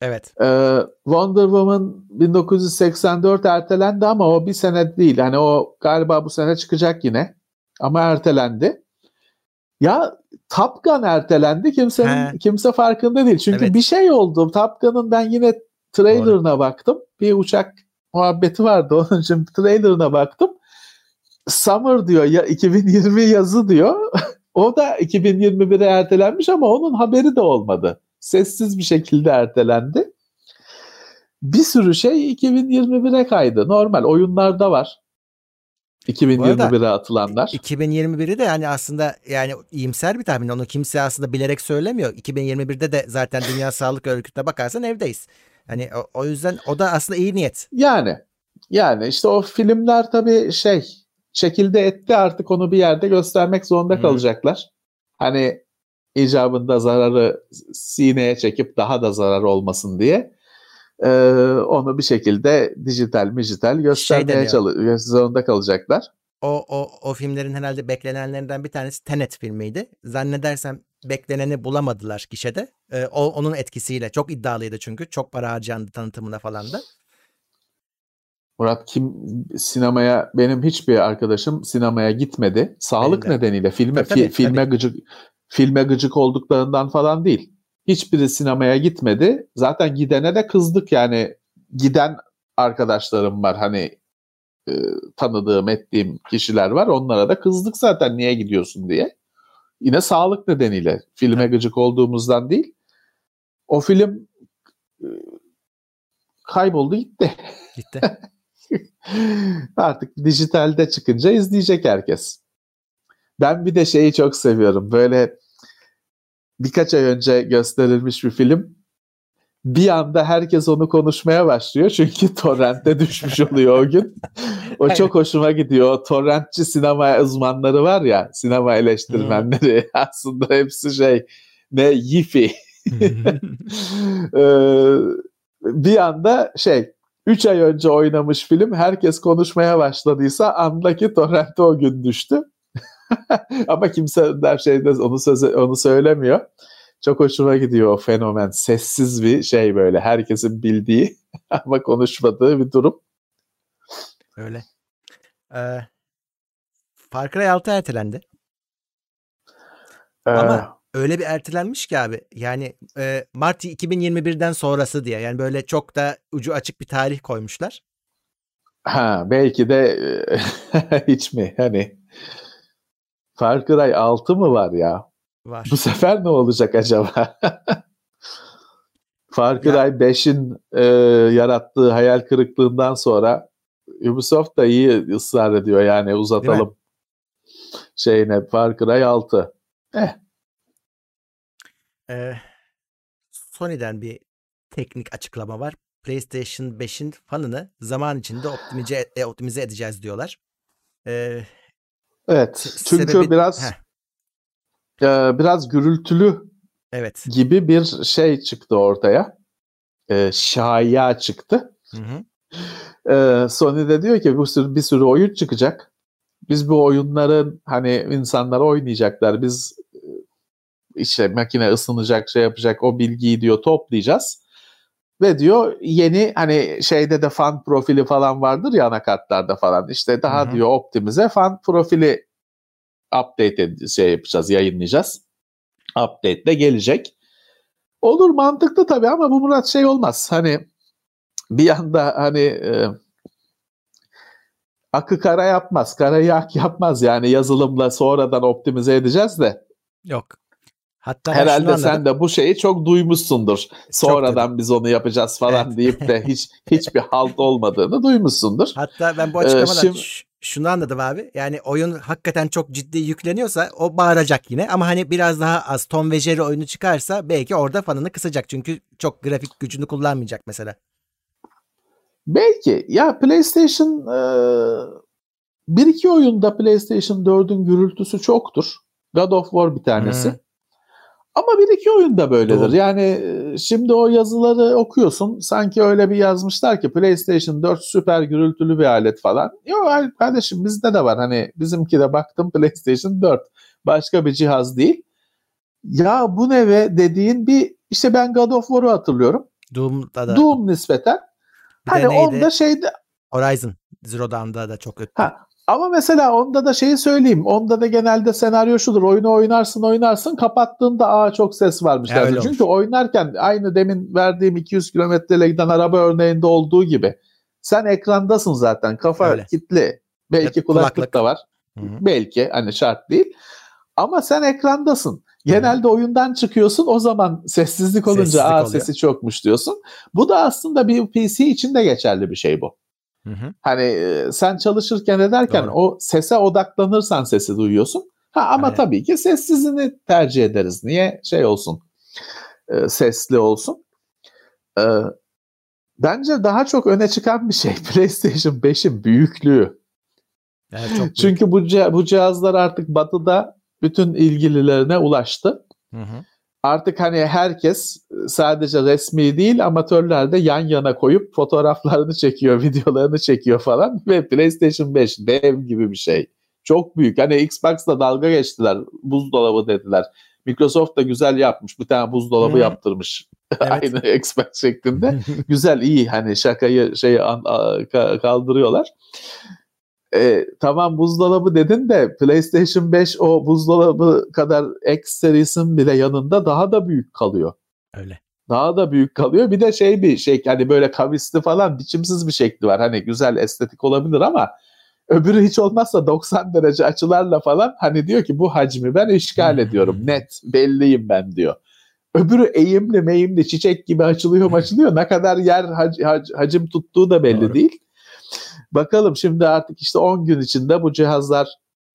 Evet. Ee, Wonder Woman 1984 ertelendi ama o bir sene değil. Hani o galiba bu sene çıkacak yine. Ama ertelendi. Ya Top Gun ertelendi. Kimsenin He. kimse farkında değil. Çünkü Evet. bir şey oldu. Top Gun'ın ben yine trailerına baktım. Bir uçak muhabbeti vardı. Onun için trailerına baktım. Summer diyor ya 2020 yazı diyor. O da 2021'e ertelenmiş ama onun haberi de olmadı. Sessiz bir şekilde ertelendi. Bir sürü şey 2021'e kaydı. Normal oyunlarda var. 2021'e atılanlar. 2021'i de yani aslında yani iyimser bir tahmin. Onu kimse aslında bilerek söylemiyor. 2021'de de zaten Dünya Sağlık Örgütü'ne bakarsan evdeyiz. Hani o, o yüzden o da aslında iyi niyet. Yani yani işte o filmler tabii şey çekildi etti artık onu bir yerde göstermek zorunda Hı. kalacaklar. Hani icabında zararı sineye çekip daha da zarar olmasın diye e, onu bir şekilde dijital mijital göstermeye deniyor. çalı- zorunda kalacaklar. O, o, o filmlerin herhalde beklenenlerinden bir tanesi Tenet filmiydi. Zannedersem bekleneni bulamadılar gişede. Ee, o, onun etkisiyle çok iddialıydı çünkü. Çok para harcandı tanıtımına falan da. Murat kim sinemaya benim hiçbir arkadaşım sinemaya gitmedi. Sağlık nedeniyle filme Tabii, tabii, fi- filme gıcık filme gıcık olduklarından falan değil. Hiçbiri sinemaya gitmedi. Zaten gidene de kızdık yani giden arkadaşlarım var hani e, tanıdığım ettiğim kişiler var. Onlara da kızdık zaten niye gidiyorsun diye. Yine sağlık nedeniyle filme gıcık olduğumuzdan değil. O film e, kayboldu gitti. Gitti. Artık dijitalde çıkınca izleyecek herkes. Ben bir de şeyi çok seviyorum. Böyle birkaç ay önce gösterilmiş bir film. Bir anda herkes onu konuşmaya başlıyor. Çünkü torrente düşmüş oluyor o gün. O çok hoşuma gidiyor. O torrentçi sinema uzmanları var ya, sinema eleştirmenleri. Aslında hepsi şey ne yifi. Ee, bir anda şey 3 ay önce oynamış film herkes konuşmaya başladıysa andaki torrente o gün düştü. Ama kimse her şeyde onu söze, onu söylemiyor. Çok hoşuma gidiyor o fenomen. Sessiz bir şey böyle. Herkesin bildiği ama konuşmadığı bir durum. Öyle. Ee, Far Cry 6 ertelendi. Ee, Ama öyle bir ertelenmiş ki abi. Yani e, Mart 2021'den sonrası diye. Yani böyle çok da ucu açık bir tarih koymuşlar. ha, belki de e, hiç mi? Hani Far Cry 6 mı var ya? Var. Bu sefer ne olacak acaba? Far Cry Ya- 5'in e, yarattığı hayal kırıklığından sonra Ubisoft da iyi ısrar ediyor yani uzatalım şeyine Far Cry 6. Eh, Ee, Sony'den bir teknik açıklama var. PlayStation 5'in fanını zaman içinde optimize, e, optimize edeceğiz diyorlar. Ee, Evet. Çünkü sebebi- biraz Heh, e, biraz gürültülü evet. gibi bir şey çıktı ortaya. E, şaya çıktı. Hı hı. Ee, Sony de diyor ki bu sürü, bir sürü oyun çıkacak. Biz bu oyunların hani insanlar oynayacaklar. Biz e, işte makine ısınacak, şey yapacak o bilgiyi diyor toplayacağız. Ve diyor yeni hani şeyde de fan profili falan vardır ya anakartlarda falan. İşte daha Hı hı. diyor optimize fan profili update ed- şey yapacağız, yayınlayacağız. Update de gelecek. Olur mantıklı tabii ama bu Murat şey olmaz. Hani bir yanda hani e, akı kara yapmaz, karayı ak yapmaz. Yani yazılımla sonradan optimize edeceğiz de. Yok. Hatta Herhalde sen de bu şeyi çok duymuşsundur. Sonradan biz onu yapacağız falan Evet. deyip de hiç hiçbir halt olmadığını duymuşsundur. Hatta ben bu Ee, açıklamadan şimdi- ş- şunu anladım abi. Yani oyun hakikaten çok ciddi yükleniyorsa o bağıracak yine. Ama hani biraz daha az Tom ve Jerry oyunu çıkarsa belki orada fanını kısacak. Çünkü çok grafik gücünü kullanmayacak mesela. Belki ya PlayStation e, bir iki oyunda PlayStation 4'ün gürültüsü çoktur. God of War bir tanesi. Hı. Ama bir iki oyunda böyledir. Doğru. Yani e, şimdi o yazıları okuyorsun sanki öyle bir yazmışlar ki PlayStation 4 süper gürültülü bir alet falan. Yok kardeşim bizde de var. Hani bizimki de baktım PlayStation 4. Başka bir cihaz değil. Ya bu ne ve dediğin bir işte ben God of War'u hatırlıyorum. Doom'da da Doom nispeten. bir Hani onda şeyde Horizon Zero Dawn'da da çok öttü. Ha, ama mesela onda da şeyi söyleyeyim. Onda da genelde senaryo şudur. Oyunu oynarsın oynarsın kapattığında aa çok ses varmış. Ya Çünkü oynarken aynı demin verdiğim 200 kilometreyle giden araba örneğinde olduğu gibi sen ekrandasın zaten. Kafa Öyle. kitli. Belki kulaklık, kulaklık. da var. Hı hı. Belki hani şart değil. Ama sen ekrandasın. Genelde oyundan çıkıyorsun o zaman sessizlik olunca Sessizlik aa oluyor. sesi çokmuş diyorsun. Bu da aslında bir PC için de geçerli bir şey bu. Hı hı. Hani sen çalışırken ederken Doğru. o sese odaklanırsan sesi duyuyorsun. Ha ama Aynen. tabii ki sessizini tercih ederiz. Niye şey olsun? e, sesli olsun. E, bence daha çok öne çıkan bir şey PlayStation 5'in büyüklüğü. Evet, çok büyük. Çünkü bu bu cihazlar artık batıda bütün ilgililerine ulaştı. Hı hı. Artık hani herkes sadece resmi değil amatörler de yan yana koyup fotoğraflarını çekiyor, videolarını çekiyor falan ve PlayStation 5 dev gibi bir şey. Çok büyük. Hani Xbox'la dalga geçtiler. Buzdolabı dediler. Microsoft da güzel yapmış. Bir tane buzdolabı Hı. yaptırmış. Evet. Aynı Xbox şeklinde. güzel iyi hani şakayı şey kaldırıyorlar. E, tamam buzdolabı dedin de PlayStation 5 o buzdolabı kadar X serisinin bile yanında daha da büyük kalıyor. Öyle. Daha da büyük kalıyor. Bir de şey bir şey hani böyle kavisli falan biçimsiz bir şekli var. Hani güzel estetik olabilir ama öbürü hiç olmazsa 90 derece açılarla falan hani diyor ki bu hacmi ben işgal ediyorum. Net belliyim ben diyor. Öbürü eğimli meyimli çiçek gibi açılıyor açılıyor. Ne kadar yer hac- hac- hacim tuttuğu da belli Doğru. değil. Bakalım şimdi artık işte 10 gün içinde bu cihazlar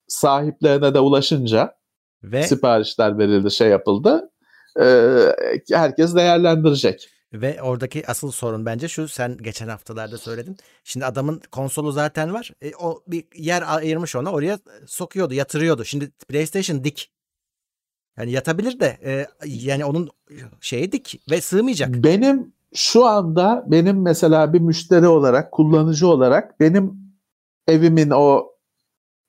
sahiplerine de ulaşınca Ve siparişler verildi şey yapıldı. Ee, herkes değerlendirecek. Ve oradaki asıl sorun bence şu sen geçen haftalarda söyledin. Şimdi adamın konsolu zaten var. E, o bir yer ayırmış ona oraya sokuyordu yatırıyordu. Şimdi PlayStation dik. Yani yatabilir de e, yani onun şeyi dik ve sığmayacak. Benim şu anda benim mesela bir müşteri olarak, kullanıcı olarak benim evimin o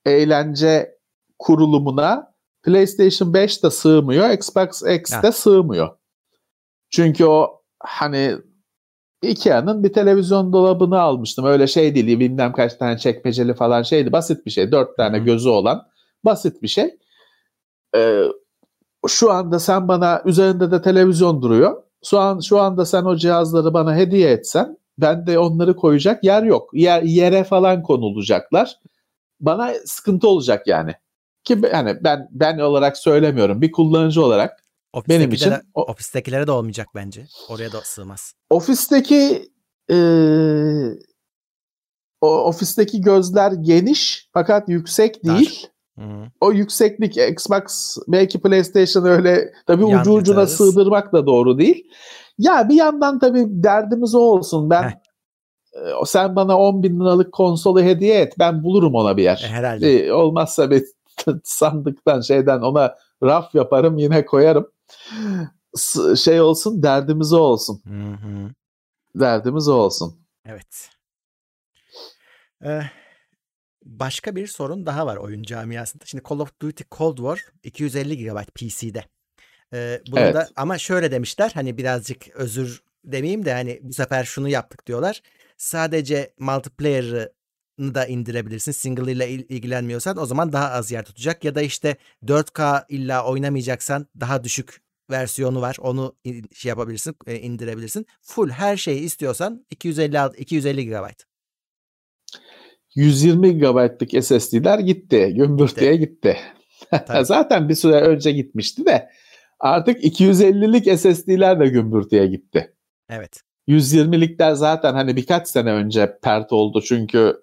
eğlence kurulumuna PlayStation 5 de sığmıyor, Xbox X de Ha. sığmıyor. Çünkü o hani Ikea'nın bir televizyon dolabını almıştım. Öyle şey değil, bilmem kaç tane çekmeceli falan şeydi. Basit bir şey. Dört tane Hı. gözü olan basit bir şey. Ee, şu anda sen bana üzerinde de televizyon duruyor. Şu an şu anda sen o cihazları bana hediye etsen ben de onları koyacak yer yok. Yer, yere falan konulacaklar. Bana sıkıntı olacak yani. Ki yani ben ben olarak söylemiyorum. Bir kullanıcı olarak Benim için Ofistekilere- o- ofistekilere de olmayacak bence. Oraya da sığmaz. ofisteki eee, o ofisteki gözler geniş fakat yüksek Dar. değil. Hı hı. O yükseklik Xbox belki PlayStation öyle tabii Yan ucu ucuna yatarız. sığdırmak da doğru değil. Ya bir yandan tabii derdimiz o olsun. Ben Heh. e, sen bana 10 bin liralık konsolu hediye et. Ben bulurum ona bir yer. E, herhalde. E, olmazsa bir sandıktan şeyden ona raf yaparım yine koyarım. Şey olsun derdimiz o olsun. Hı hı. Derdimiz o olsun. Evet. Ee, başka bir sorun daha var oyun camiasında. Şimdi Call of Duty Cold War 250 GB PC'de. Ee, bunu Evet. da ama şöyle demişler hani birazcık özür demeyeyim de hani bu sefer şunu yaptık diyorlar. Sadece multiplayer'ını da indirebilirsin. Single ile il- ilgilenmiyorsan o zaman daha az yer tutacak. Ya da işte 4K illa oynamayacaksan daha düşük versiyonu var. Onu şey yapabilirsin, e, indirebilirsin. Full her şeyi istiyorsan 256 250 GB. 120 GB'lık SSD'ler gitti. Gümbürtüye gitti. Tabii. Zaten bir süre önce gitmişti de artık 250'lik SSD'ler de gümbürtüye gitti. Evet. 120'likler zaten hani birkaç sene önce pert oldu çünkü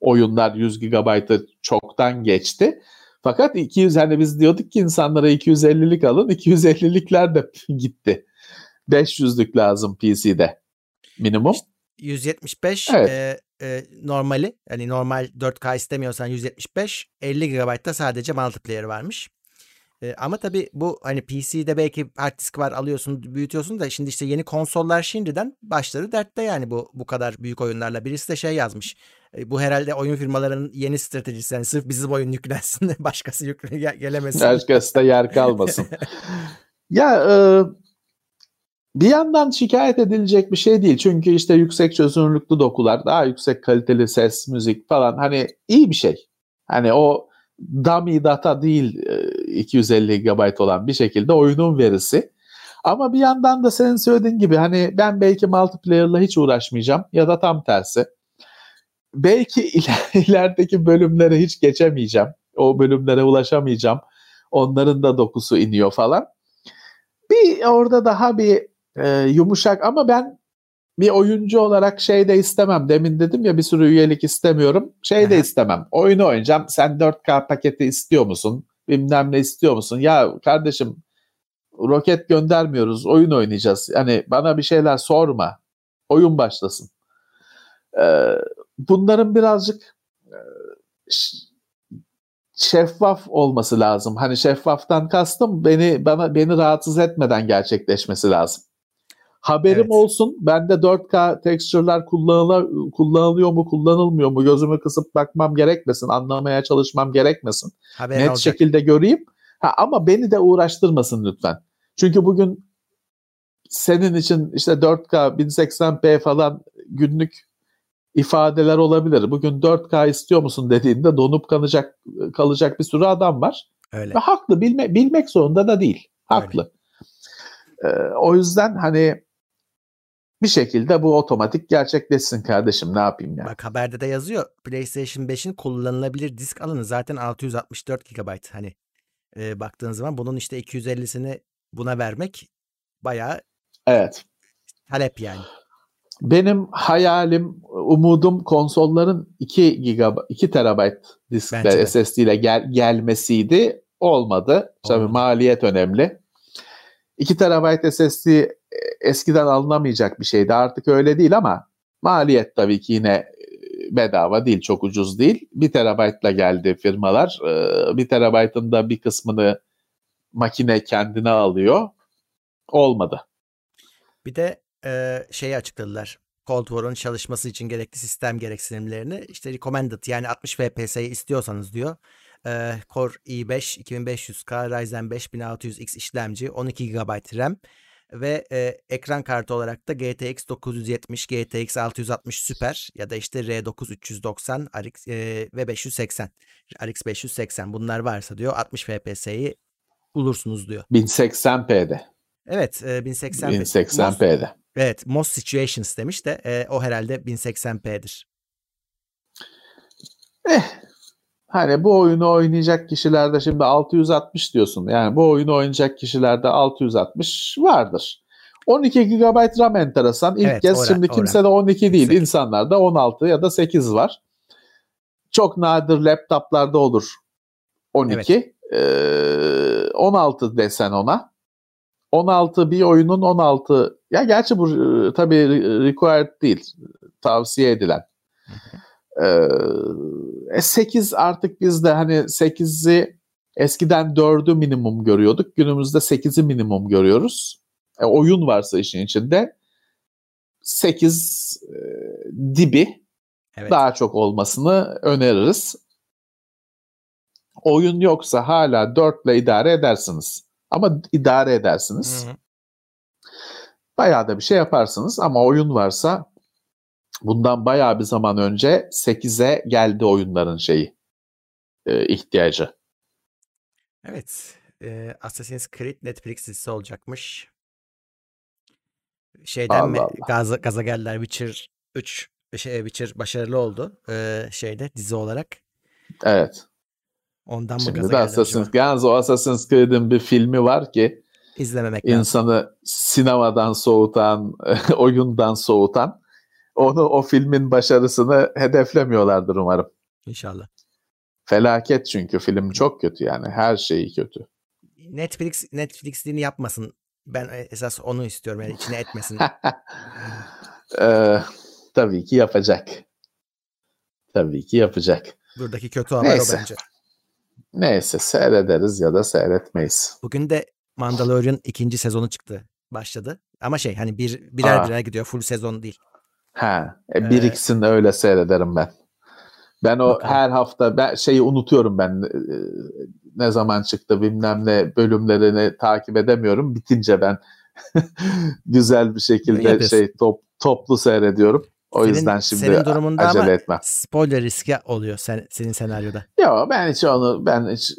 oyunlar 100 GB'ı çoktan geçti. Fakat 200 hani biz diyorduk ki insanlara 250'lik alın 250'likler de gitti. 500'lük lazım PC'de minimum. 175 Evet. e, e, normali yani normal 4K istemiyorsan 175 50 GB'da sadece multiplayer varmış. E, ama tabii bu hani PC'de belki hard disk var alıyorsun büyütüyorsun da şimdi işte yeni konsollar şimdiden başladı dertte yani bu bu kadar büyük oyunlarla. Birisi de şey yazmış. E, bu herhalde oyun firmalarının yeni stratejisi. Yani sırf bizim oyun yüklensin de başkası yükle gel- gelemesin. Başkası yer kalmasın. ya e, bir yandan şikayet edilecek bir şey değil. Çünkü işte yüksek çözünürlüklü dokular, daha yüksek kaliteli ses, müzik falan hani iyi bir şey. Hani o dummy data değil e, 250 GB olan bir şekilde oyunun verisi. Ama bir yandan da senin söylediğin gibi hani ben belki multiplayer'la hiç uğraşmayacağım ya da tam tersi. Belki iler- ilerideki bölümlere hiç geçemeyeceğim. O bölümlere ulaşamayacağım. Onların da dokusu iniyor falan. Bir orada daha bir e, yumuşak ama ben bir oyuncu olarak şey de istemem. Demin dedim ya bir sürü üyelik istemiyorum. Şey de istemem. Oyunu oynayacağım. Sen 4K paketi istiyor musun? Bilmem ne istiyor musun? Ya kardeşim roket göndermiyoruz. Oyun oynayacağız. Yani bana bir şeyler sorma. Oyun başlasın. Ee, bunların birazcık e, şeffaf olması lazım. Hani şeffaftan kastım beni bana beni rahatsız etmeden gerçekleşmesi lazım. Haberim Evet. olsun. Bende 4K texture'lar kullanıla, kullanılıyor mu, kullanılmıyor mu? Gözümü kısıp bakmam gerekmesin, anlamaya çalışmam gerekmesin. Haberin Net olacak. şekilde göreyim. Ha, ama beni de uğraştırmasın lütfen. Çünkü bugün senin için işte 4K 1080p falan günlük ifadeler olabilir. Bugün 4K istiyor musun dediğinde donup kalacak kalacak bir sürü adam var. Öyle. Ve haklı bilme, bilmek zorunda da değil. Haklı. Ee, o yüzden hani bir şekilde bu otomatik gerçekleşsin kardeşim ne yapayım yani. Bak haberde de yazıyor. PlayStation 5'in kullanılabilir disk alanı zaten 664 GB. Hani e, baktığın zaman bunun işte 250'sini buna vermek bayağı Evet. talep yani. Benim hayalim, umudum konsolların 2 GB 2 TB disk Bence de. ve SSD ile gel, gelmesiydi. Olmadı. Tabii Olmadı. maliyet önemli. 2 TB SSD e, eskiden alınamayacak bir şeydi. Artık öyle değil ama maliyet tabii ki yine e, bedava değil, çok ucuz değil. 1 TB'la geldi firmalar. 1 TB'ın da bir kısmını makine kendine alıyor. Olmadı. Bir de e, şeyi açıkladılar. Cold War'un çalışması için gerekli sistem gereksinimlerini işte recommended yani 60 FPS'yi istiyorsanız diyor. E, Core i5 2500K Ryzen 5 1600X işlemci 12 GB RAM ve e, ekran kartı olarak da GTX 970, GTX 660 Super ya da işte R9 390 RX, e, ve 580 RX 580 bunlar varsa diyor 60 FPS'yi bulursunuz diyor. 1080p'de. Evet e, 1080 1080p'de. Evet, most situations demiş de e, o herhalde 1080p'dir. Eh, hani bu oyunu oynayacak kişilerde şimdi 660 diyorsun. Yani bu oyunu oynayacak kişilerde 660 vardır. 12 GB RAM enteresan. İlk Evet, kez oran- şimdi oran. kimse de 12 değil. Yüksek. İnsanlarda 16 ya da 8 var. Çok nadir laptoplarda olur 12. Ee, 16 desen ona. 16 bir oyunun 16 ya gerçi bu e, tabii required değil tavsiye edilen. Ee, 8 e, artık biz de hani 8'i eskiden 4'ü minimum görüyorduk. Günümüzde 8'i minimum görüyoruz. E, oyun varsa işin içinde 8 e, dibi evet. daha çok olmasını öneririz. Oyun yoksa hala 4 ile idare edersiniz. Ama idare edersiniz. Hı hı. Bayağı da bir şey yaparsınız ama oyun varsa bundan bayağı bir zaman önce 8'e geldi oyunların şeyi e, ihtiyacı. Evet. E, Assassin's Creed Netflix dizisi olacakmış. Şeyden Allah mi Allah. gaza, gaza geldiler Witcher 3 şey, Witcher başarılı oldu e, şeyde dizi olarak. Evet. Ondan mı Şimdi gaza de Assassin's, o Assassin's Creed'in bir filmi var ki izlememek insanı lazım. sinemadan soğutan, oyundan soğutan onu o filmin başarısını hedeflemiyorlardır umarım. İnşallah. Felaket çünkü film çok kötü yani her şeyi kötü. Netflix Netflix'liğini yapmasın. Ben esas onu istiyorum yani içine etmesin. ee, tabii ki yapacak. Tabii ki yapacak. Buradaki kötü haber Neyse. o bence. Neyse seyrederiz ya da seyretmeyiz. Bugün de Mandalorian ikinci sezonu çıktı. Başladı. Ama şey hani bir birer Aa. birer gidiyor. Full sezon değil. Ha, e, biriksin ee, öyle seyrederim ben. Ben o bakalım. her hafta ben şeyi unutuyorum ben e, ne zaman çıktı bilmem ne bölümlerini takip edemiyorum. Bitince ben güzel bir şekilde şey top, toplu seyrediyorum. O senin, yüzden şimdi senin durumunda acele ama etmem. spoiler riski oluyor sen, senin senaryoda. Yok ben hiç onu ben hiç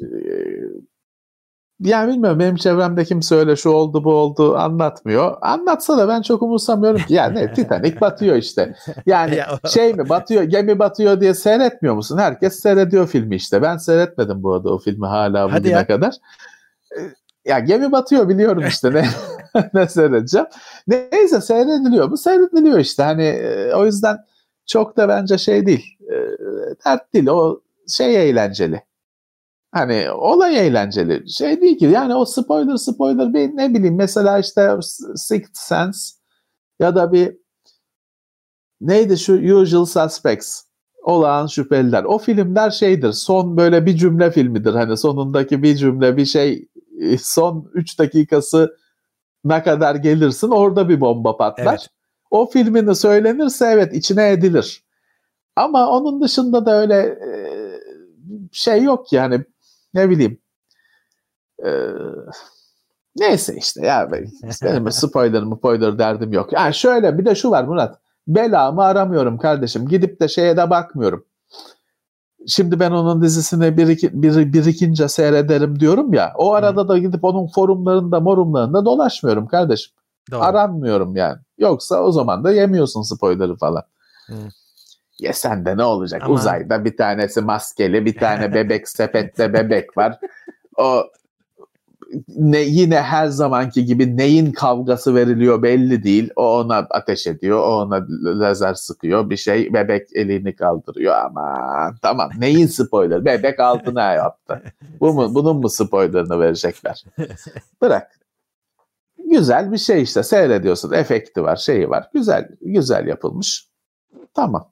yani bilmiyorum benim çevremde kimse öyle şu oldu bu oldu anlatmıyor. Anlatsa da ben çok umursamıyorum ki. Yani ne Titanic batıyor işte. Yani şey mi batıyor gemi batıyor diye seyretmiyor musun? Herkes seyrediyor filmi işte. Ben seyretmedim bu arada o filmi hala bugüne ya. kadar. Ee, ya gemi batıyor biliyorum işte ne ne seyredeceğim. Neyse seyrediliyor mu? Seyrediliyor işte. Hani e, o yüzden çok da bence şey değil. E, dert değil. O şey eğlenceli. Hani olay eğlenceli. Şey değil ki yani o spoiler spoiler bir ne bileyim mesela işte Sixth Sense ya da bir neydi şu Usual Suspects olağan şüpheliler. O filmler şeydir son böyle bir cümle filmidir. Hani sonundaki bir cümle bir şey son 3 dakikası ne kadar gelirsin orada bir bomba patlar. Evet. O filmini söylenirse evet içine edilir. Ama onun dışında da öyle şey yok yani ne bileyim. Ee, neyse işte ya benim spoiler mı spoiler derdim yok. Yani şöyle bir de şu var Murat. Belamı aramıyorum kardeşim. Gidip de şeye de bakmıyorum. Şimdi ben onun dizisini bir, iki, bir, birikince seyrederim diyorum ya. O arada da gidip onun forumlarında morumlarında dolaşmıyorum kardeşim. Doğru. Aranmıyorum yani. Yoksa o zaman da yemiyorsun spoiler'ı falan. Hı. Ya sende ne olacak? Ama... Uzayda bir tanesi maskeli, bir tane bebek sepette bebek var. O ne yine her zamanki gibi neyin kavgası veriliyor belli değil. O ona ateş ediyor, o ona lazer sıkıyor. Bir şey bebek elini kaldırıyor ama tamam neyin spoiler? Bebek altına yaptı. Bu mu bunun mu spoilerını verecekler? Bırak. Güzel bir şey işte seyrediyorsun. Efekti var, şeyi var. Güzel güzel yapılmış. Tamam.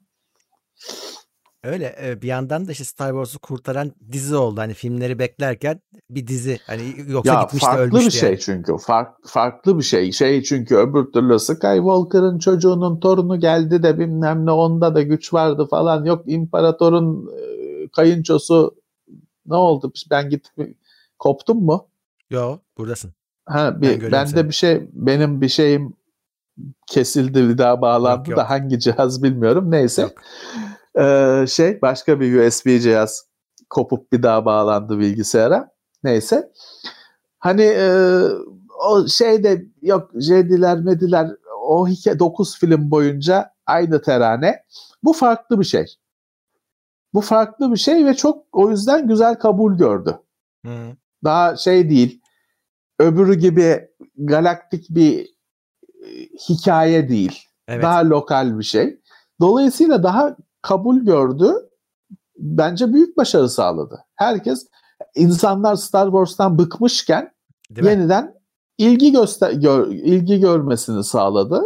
Öyle bir yandan da işte Star Wars'u kurtaran dizi oldu. Hani filmleri beklerken bir dizi. Hani yoksa ya gitmişti farklı ölmüştü bir şey yani. çünkü. Fark, farklı bir şey. Şey çünkü öbür türlü Skywalker'ın çocuğunun torunu geldi de bilmem ne onda da güç vardı falan. Yok imparatorun kayınçosu ne oldu? Ben gittim koptum mu? Yok buradasın. Ha bir ben bende bir şey benim bir şeyim kesildi bir daha bağlandı yok, yok. da hangi cihaz bilmiyorum. Neyse. Yok. Ee, şey başka bir USB cihaz kopup bir daha bağlandı bilgisayara. Neyse. Hani e, o şeyde yok Jediler mediler o hikaye 9 film boyunca aynı terane. Bu farklı bir şey. Bu farklı bir şey ve çok o yüzden güzel kabul gördü. Hı. Daha şey değil. Öbürü gibi galaktik bir hikaye değil. Evet. Daha lokal bir şey. Dolayısıyla daha kabul gördü. Bence büyük başarı sağladı. Herkes insanlar Star Wars'tan bıkmışken Değil yeniden mi? ilgi göster gör, ilgi görmesini sağladı.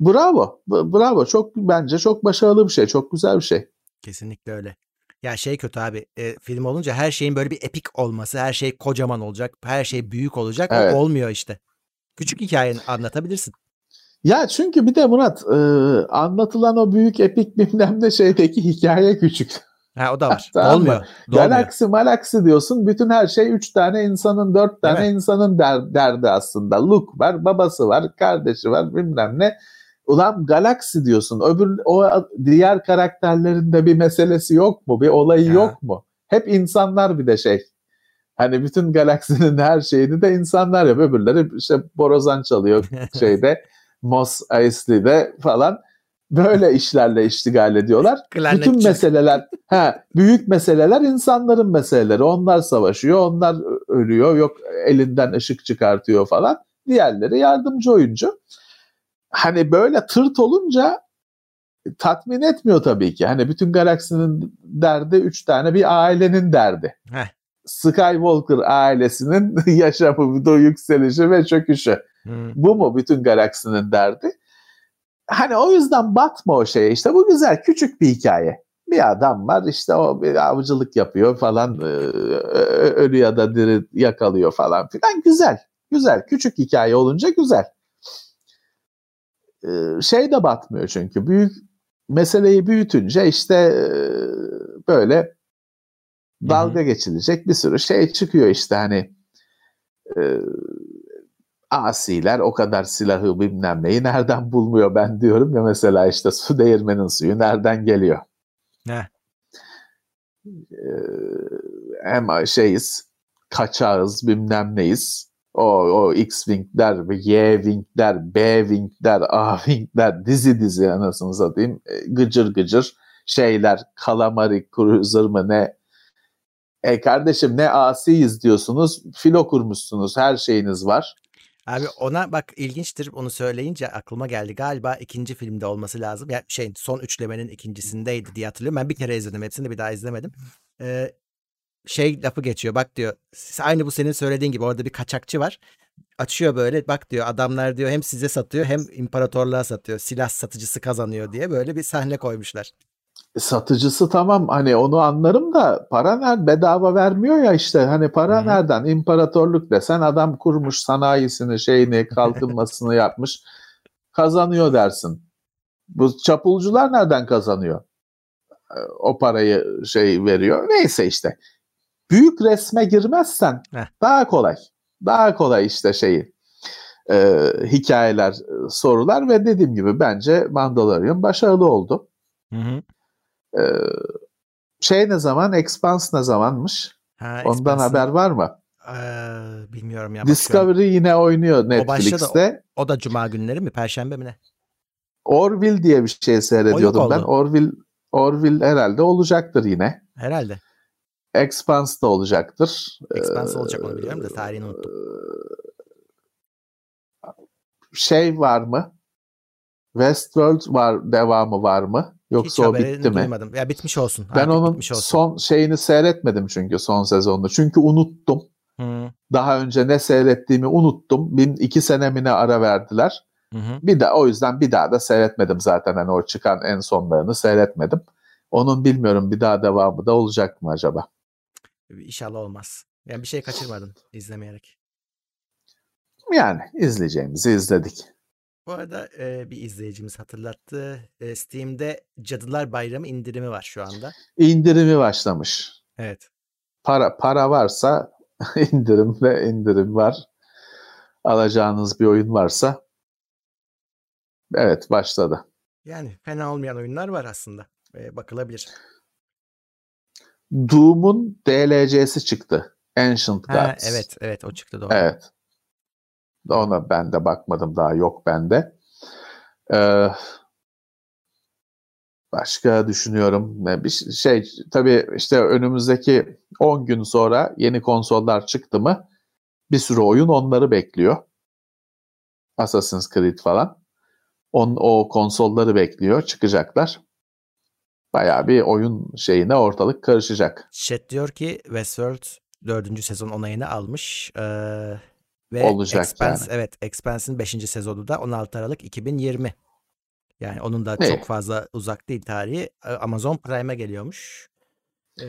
Bravo. Bravo. Çok bence çok başarılı bir şey. Çok güzel bir şey. Kesinlikle öyle. Ya şey kötü abi e, film olunca her şeyin böyle bir epik olması, her şey kocaman olacak, her şey büyük olacak. Evet. Olmuyor işte. Küçük hikayeni anlatabilirsin. Ya çünkü bir de Murat e, anlatılan o büyük epik bilmem ne şeydeki hikaye küçük. Ha o da var. Mı? Olmuyor. Galaksi malaksi diyorsun. Bütün her şey üç tane insanın, dört Değil tane insanın der, derdi aslında. Luke var, babası var, kardeşi var bilmem ne. Ulan galaksi diyorsun. Öbür o diğer karakterlerin de bir meselesi yok mu? Bir olayı Ya. yok mu? Hep insanlar bir de şey. Hani bütün galaksinin her şeyini de insanlar yapıyor. Öbürleri işte borazan çalıyor şeyde. Mos Eisley'de falan. Böyle işlerle iştigal ediyorlar. Bütün meseleler, ha, büyük meseleler insanların meseleleri. Onlar savaşıyor, onlar ölüyor, yok elinden ışık çıkartıyor falan. Diğerleri yardımcı oyuncu. Hani böyle tırt olunca tatmin etmiyor tabii ki. Hani bütün galaksinin derdi üç tane bir ailenin derdi. Heh. Skywalker ailesinin yaşamı, yükselişi ve çöküşü. Hmm. Bu mu bütün galaksinin derdi? Hani o yüzden batma o şeye. İşte bu güzel küçük bir hikaye. Bir adam var işte o bir avcılık yapıyor falan e, ö- ölü ya da diri yakalıyor falan filan. Güzel. Güzel. Küçük hikaye olunca güzel. E, Şey de batmıyor çünkü. Büyük meseleyi büyütünce işte e, böyle dalga geçilecek bir sürü şey çıkıyor işte hani e, asiler o kadar silahı bilmem neyi nereden bulmuyor ben diyorum ya mesela işte su değirmenin suyu nereden geliyor? Heh. Ee, hem şeyiz kaçağız bilmem neyiz. O, o X-Wing'ler, Y-Wing'ler, B-Wing'ler, A-Wing'ler dizi dizi anasını satayım. E, Gıcır gıcır şeyler, Calamari Cruiser mı ne? E kardeşim ne asiyiz diyorsunuz, filo kurmuşsunuz, her şeyiniz var. Abi ona bak ilginçtir onu söyleyince aklıma geldi. Galiba ikinci filmde olması lazım. Ya şey son üçlemenin ikincisindeydi diye hatırlıyorum. Ben bir kere izledim. Hepsini bir daha izlemedim. Ee, şey lafı geçiyor. Bak diyor aynı bu senin söylediğin gibi orada bir kaçakçı var. Açıyor böyle bak diyor adamlar diyor hem size satıyor hem imparatorluğa satıyor. Silah satıcısı kazanıyor diye böyle bir sahne koymuşlar. Satıcısı tamam hani onu anlarım da para nerede bedava vermiyor ya işte hani para Hı hı. nereden imparatorluk desen adam kurmuş sanayisini şeyini kalkınmasını yapmış kazanıyor dersin. Bu çapulcular nereden kazanıyor? Ee, O parayı şey veriyor. Neyse işte. Büyük resme girmezsen Heh. daha kolay. Daha kolay işte şeyi. e, hikayeler, e, sorular ve dediğim gibi bence Mandalorian başarılı oldu. Hı hı. Ee, şey ne zaman? Expanse ne zamanmış? Ha, Ondan haber var mı? Ee, bilmiyorum ya. bakıyorum. Discovery yine oynuyor Netflix'te. O da cuma günleri mi? Perşembe mi ne? Orville diye bir şey seyrediyordum ben. Orville Orville herhalde olacaktır yine. Herhalde. Expanse da olacaktır. Expanse Ee, olacak onu biliyorum da tarihini unuttum. Şey var mı? Westworld var devamı var mı? Yoksa Hiç o bitti mi? duymadım. Ya bitmiş olsun. Ben Artık onun bitmiş olsun. son şeyini seyretmedim çünkü son sezonunu. Çünkü unuttum. Hı, Daha önce ne seyrettiğimi unuttum. Bir, iki senemine ara verdiler. hı hı. Bir de o yüzden bir daha da seyretmedim zaten. Hani o çıkan en sonlarını seyretmedim. Onun bilmiyorum bir daha devamı da olacak mı acaba? İnşallah olmaz. Yani bir şey kaçırmadın izlemeyerek. Yani izleyeceğimizi izledik. Bu arada e, bir izleyicimiz hatırlattı. E, Steam'de Cadılar Bayramı indirimi var şu anda. İndirimi başlamış. Evet. Para para varsa indirim ve indirim var. Alacağınız bir oyun varsa evet başladı. Yani fena olmayan oyunlar var aslında. E, bakılabilir. Doom'un DLC'si çıktı. Ancient Ha, Gods. evet evet o çıktı doğru. Evet. Ona ben de bakmadım daha yok bende. Ee, başka düşünüyorum. Bir şey tabii işte önümüzdeki 10 gün sonra yeni konsollar çıktı mı bir sürü oyun onları bekliyor. Assassin's Creed falan. On, o konsolları bekliyor. Çıkacaklar. Bayağı bir oyun şeyine ortalık karışacak. Chat diyor ki Westworld 4. sezon onayını almış. Ee, Ve olacak Expanse, yani. evet Expanse'in 5. sezonu da 16 Aralık 2020. Yani onun da İyi. çok fazla uzak değil tarihi. E, Amazon Prime'e geliyormuş. E,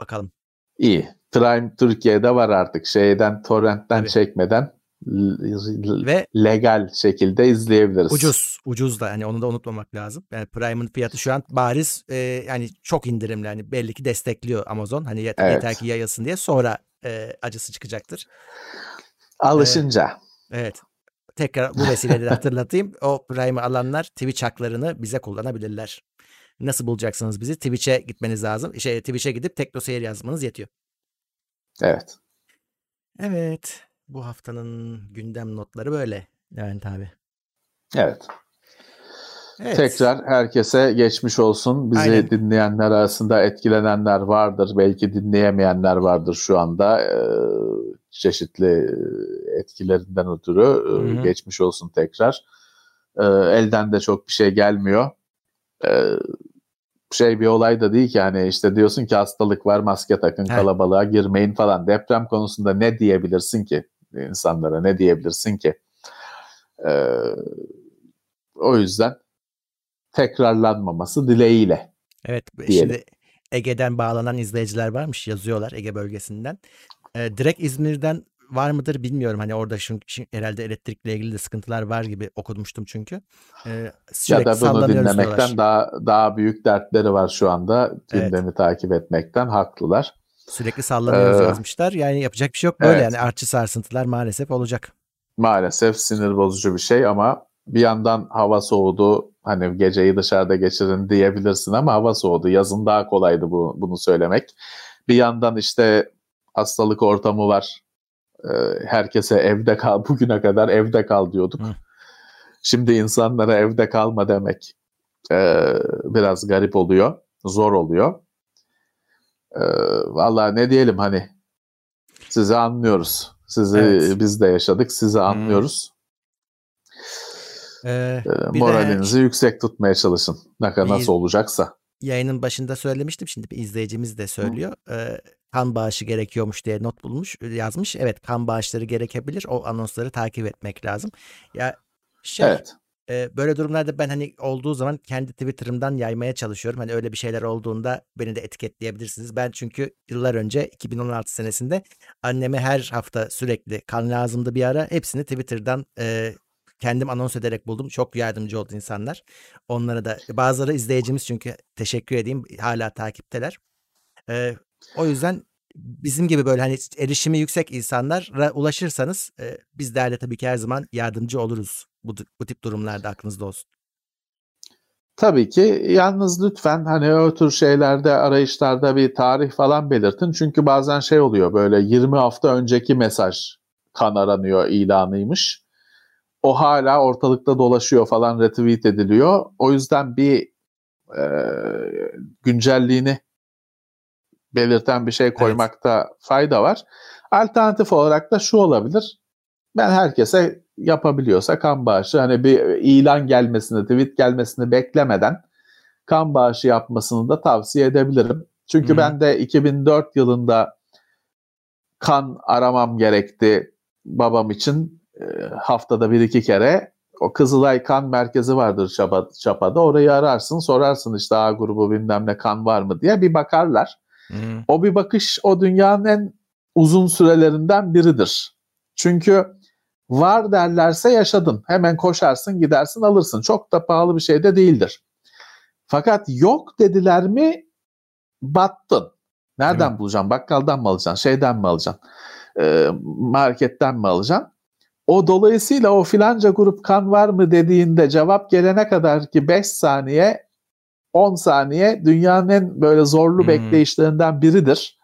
bakalım. İyi. Prime Türkiye'de var artık. Şeyden torrentten Tabii. çekmeden Ve legal şekilde izleyebiliriz. ucuz. Ucuz da hani onu da unutmamak lazım. Yani Prime'ın fiyatı şu an bariz e, yani çok indirimli. Yani belli ki destekliyor Amazon. Hani yet- Evet. yeter ki yayılsın diye sonra e, acısı çıkacaktır. Alışınca. Evet. Tekrar bu vesileyle hatırlatayım. O Prime'ı alanlar Twitch haklarını bize kullanabilirler. Nasıl bulacaksınız bizi? Twitch'e gitmeniz lazım. Şey, Twitch'e gidip TeknoSeyir yazmanız yetiyor. Evet. Evet. Bu haftanın gündem notları böyle. Levent abi. Evet. Evet. Tekrar herkese geçmiş olsun. Bizi Aynen. dinleyenler arasında etkilenenler vardır. Belki dinleyemeyenler vardır şu anda. Ee, çeşitli e, etkilerinden ötürü e, Hı hı. geçmiş olsun tekrar. Ee, elden de çok bir şey gelmiyor. Ee, şey bir olay da değil ki hani işte diyorsun ki hastalık var maske takın Heh. kalabalığa girmeyin falan. Deprem konusunda ne diyebilirsin ki insanlara ne diyebilirsin ki? Ee, o yüzden tekrarlanmaması dileğiyle. Evet. diyelim. Şimdi Ege'den bağlanan izleyiciler varmış. Yazıyorlar Ege bölgesinden. Ee, direkt İzmir'den var mıdır bilmiyorum. Hani orada şu, şu- herhalde elektrikle ilgili de sıkıntılar var gibi okumuştum çünkü. Ee, Ya sürekli da bunu dinlemekten diyorlar. daha daha büyük dertleri var şu anda. Evet. Gündemi takip etmekten haklılar. Sürekli sallanıyoruz Ee, yazmışlar. Yani yapacak bir şey yok. Böyle evet. yani artçı sarsıntılar maalesef olacak. Maalesef sinir bozucu bir şey ama bir yandan hava soğudu. Hani geceyi dışarıda geçirin diyebilirsin ama hava soğudu. Yazın daha kolaydı bu, bunu söylemek. Bir yandan işte hastalık ortamı var. Ee, herkese evde kal, bugüne kadar evde kal diyorduk. Hı. Şimdi insanlara evde kalma demek ee, biraz garip oluyor, zor oluyor. Ee, Valla ne diyelim hani sizi anlıyoruz. Sizi Evet. biz de yaşadık, sizi anlıyoruz. Ee, Ee, bir de moralinizi yüksek tutmaya çalışın. Ne kadar nasıl olacaksa. yayının başında söylemiştim. Şimdi bir izleyicimiz de söylüyor. Ee, kan bağışı gerekiyormuş diye not bulmuş, yazmış. Evet kan bağışları gerekebilir. O anonsları takip etmek lazım. Ya şey Evet. e, böyle durumlarda ben hani olduğu zaman kendi Twitter'ımdan yaymaya çalışıyorum. Hani öyle bir şeyler olduğunda beni de etiketleyebilirsiniz. Ben çünkü yıllar önce 2016 senesinde anneme her hafta sürekli kan lazımdı bir ara. Hepsini Twitter'dan e, kendim anons ederek buldum. Çok yardımcı oldu insanlar. Onlara da bazıları izleyicimiz çünkü teşekkür edeyim hala takipteler. Ee, o yüzden bizim gibi böyle hani erişimi yüksek insanlara ulaşırsanız e, bizler de tabii ki her zaman yardımcı oluruz. Bu, bu tip durumlarda aklınızda olsun. Tabii ki yalnız lütfen hani o tür şeylerde arayışlarda bir tarih falan belirtin. Çünkü bazen şey oluyor böyle 20 hafta önceki mesaj kan aranıyor ilanıymış. O hala ortalıkta dolaşıyor falan retweet ediliyor. O yüzden bir e, güncelliğini belirten bir şey koymakta fayda var. Alternatif olarak da şu olabilir. Ben herkese yapabiliyorsa kan bağışı hani bir ilan gelmesini, tweet gelmesini beklemeden kan bağışı yapmasını da tavsiye edebilirim. Çünkü Hı. ben de 2004 yılında kan aramam gerekti babam için haftada bir iki kere. O Kızılay Kan Merkezi vardır Çapa, Çapa'da. Orayı ararsın, sorarsın işte A grubu bilmem ne kan var mı diye bir bakarlar. O bir bakış o dünyanın en uzun sürelerinden biridir. Çünkü var derlerse yaşadın. Hemen koşarsın gidersin alırsın. Çok da pahalı bir şey de değildir. Fakat yok dediler mi battın. Nereden bulacaksın? Bakkaldan mı alacaksın? Şeyden mi alacaksın? Ee, marketten mi alacaksın? O dolayısıyla o filanca grup kan var mı dediğinde cevap gelene kadar ki 5 saniye 10 saniye dünyanın en böyle zorlu Hmm. bekleyişlerinden biridir.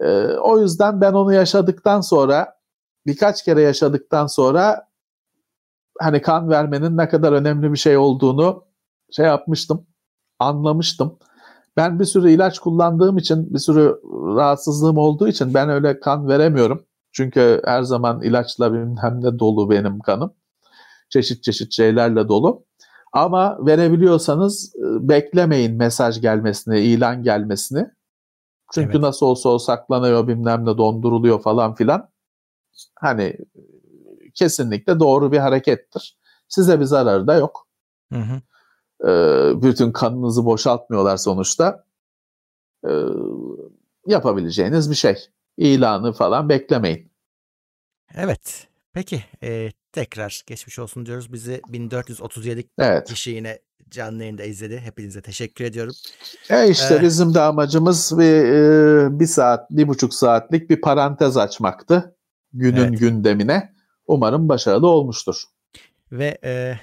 Ee, o yüzden ben onu yaşadıktan sonra birkaç kere yaşadıktan sonra hani kan vermenin ne kadar önemli bir şey olduğunu şey yapmıştım, anlamıştım. Ben bir sürü ilaç kullandığım için, bir sürü rahatsızlığım olduğu için ben öyle kan veremiyorum. Çünkü her zaman ilaçla bilmem ne dolu benim kanım. Çeşit çeşit şeylerle dolu. Ama verebiliyorsanız e, beklemeyin mesaj gelmesini, ilan gelmesini. Çünkü Evet. nasıl olsa o saklanıyor bilmem ne donduruluyor falan filan. hani kesinlikle doğru bir harekettir. Size bir zararı da yok. Hı hı. Ee, bütün kanınızı boşaltmıyorlar sonuçta. Ee, yapabileceğiniz bir şey. İlanı falan beklemeyin. Evet. Peki e, tekrar geçmiş olsun diyoruz. Bizi 1437 Evet. kişi yine canlı yayında izledi. Hepinize teşekkür ediyorum. E işte Eh. bizim de amacımız bir, e, bir saat, bir buçuk saatlik bir parantez açmaktı günün Evet. gündemine. Umarım başarılı olmuştur. Ve e,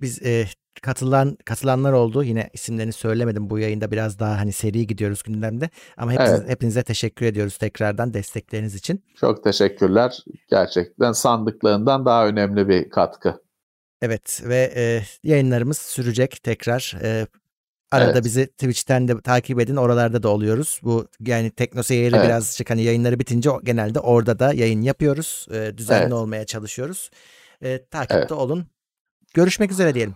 biz e, katılan katılanlar oldu. Yine isimlerini söylemedim bu yayında biraz daha hani seri gidiyoruz gündemde. Ama hepiniz, Evet. hepinize teşekkür ediyoruz tekrardan destekleriniz için. Çok teşekkürler. Gerçekten sandıklarından daha önemli bir katkı. Evet ve e, yayınlarımız sürecek tekrar. E, arada Evet. bizi Twitch'ten de takip edin. Oralarda da oluyoruz. Bu yani Tekno Seyir'i Evet. birazcık hani yayınları bitince genelde orada da yayın yapıyoruz. E, düzenli Evet. olmaya çalışıyoruz. E, takipte Evet. olun. Görüşmek üzere diyelim.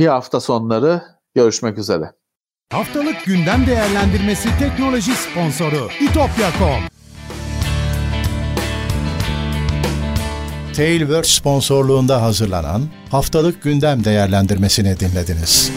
Bir hafta sonları görüşmek üzere. Haftalık gündem değerlendirmesi teknoloji sponsoru itopya.com. Tailwords sponsorluğunda hazırlanan haftalık gündem değerlendirmesini dinlediniz.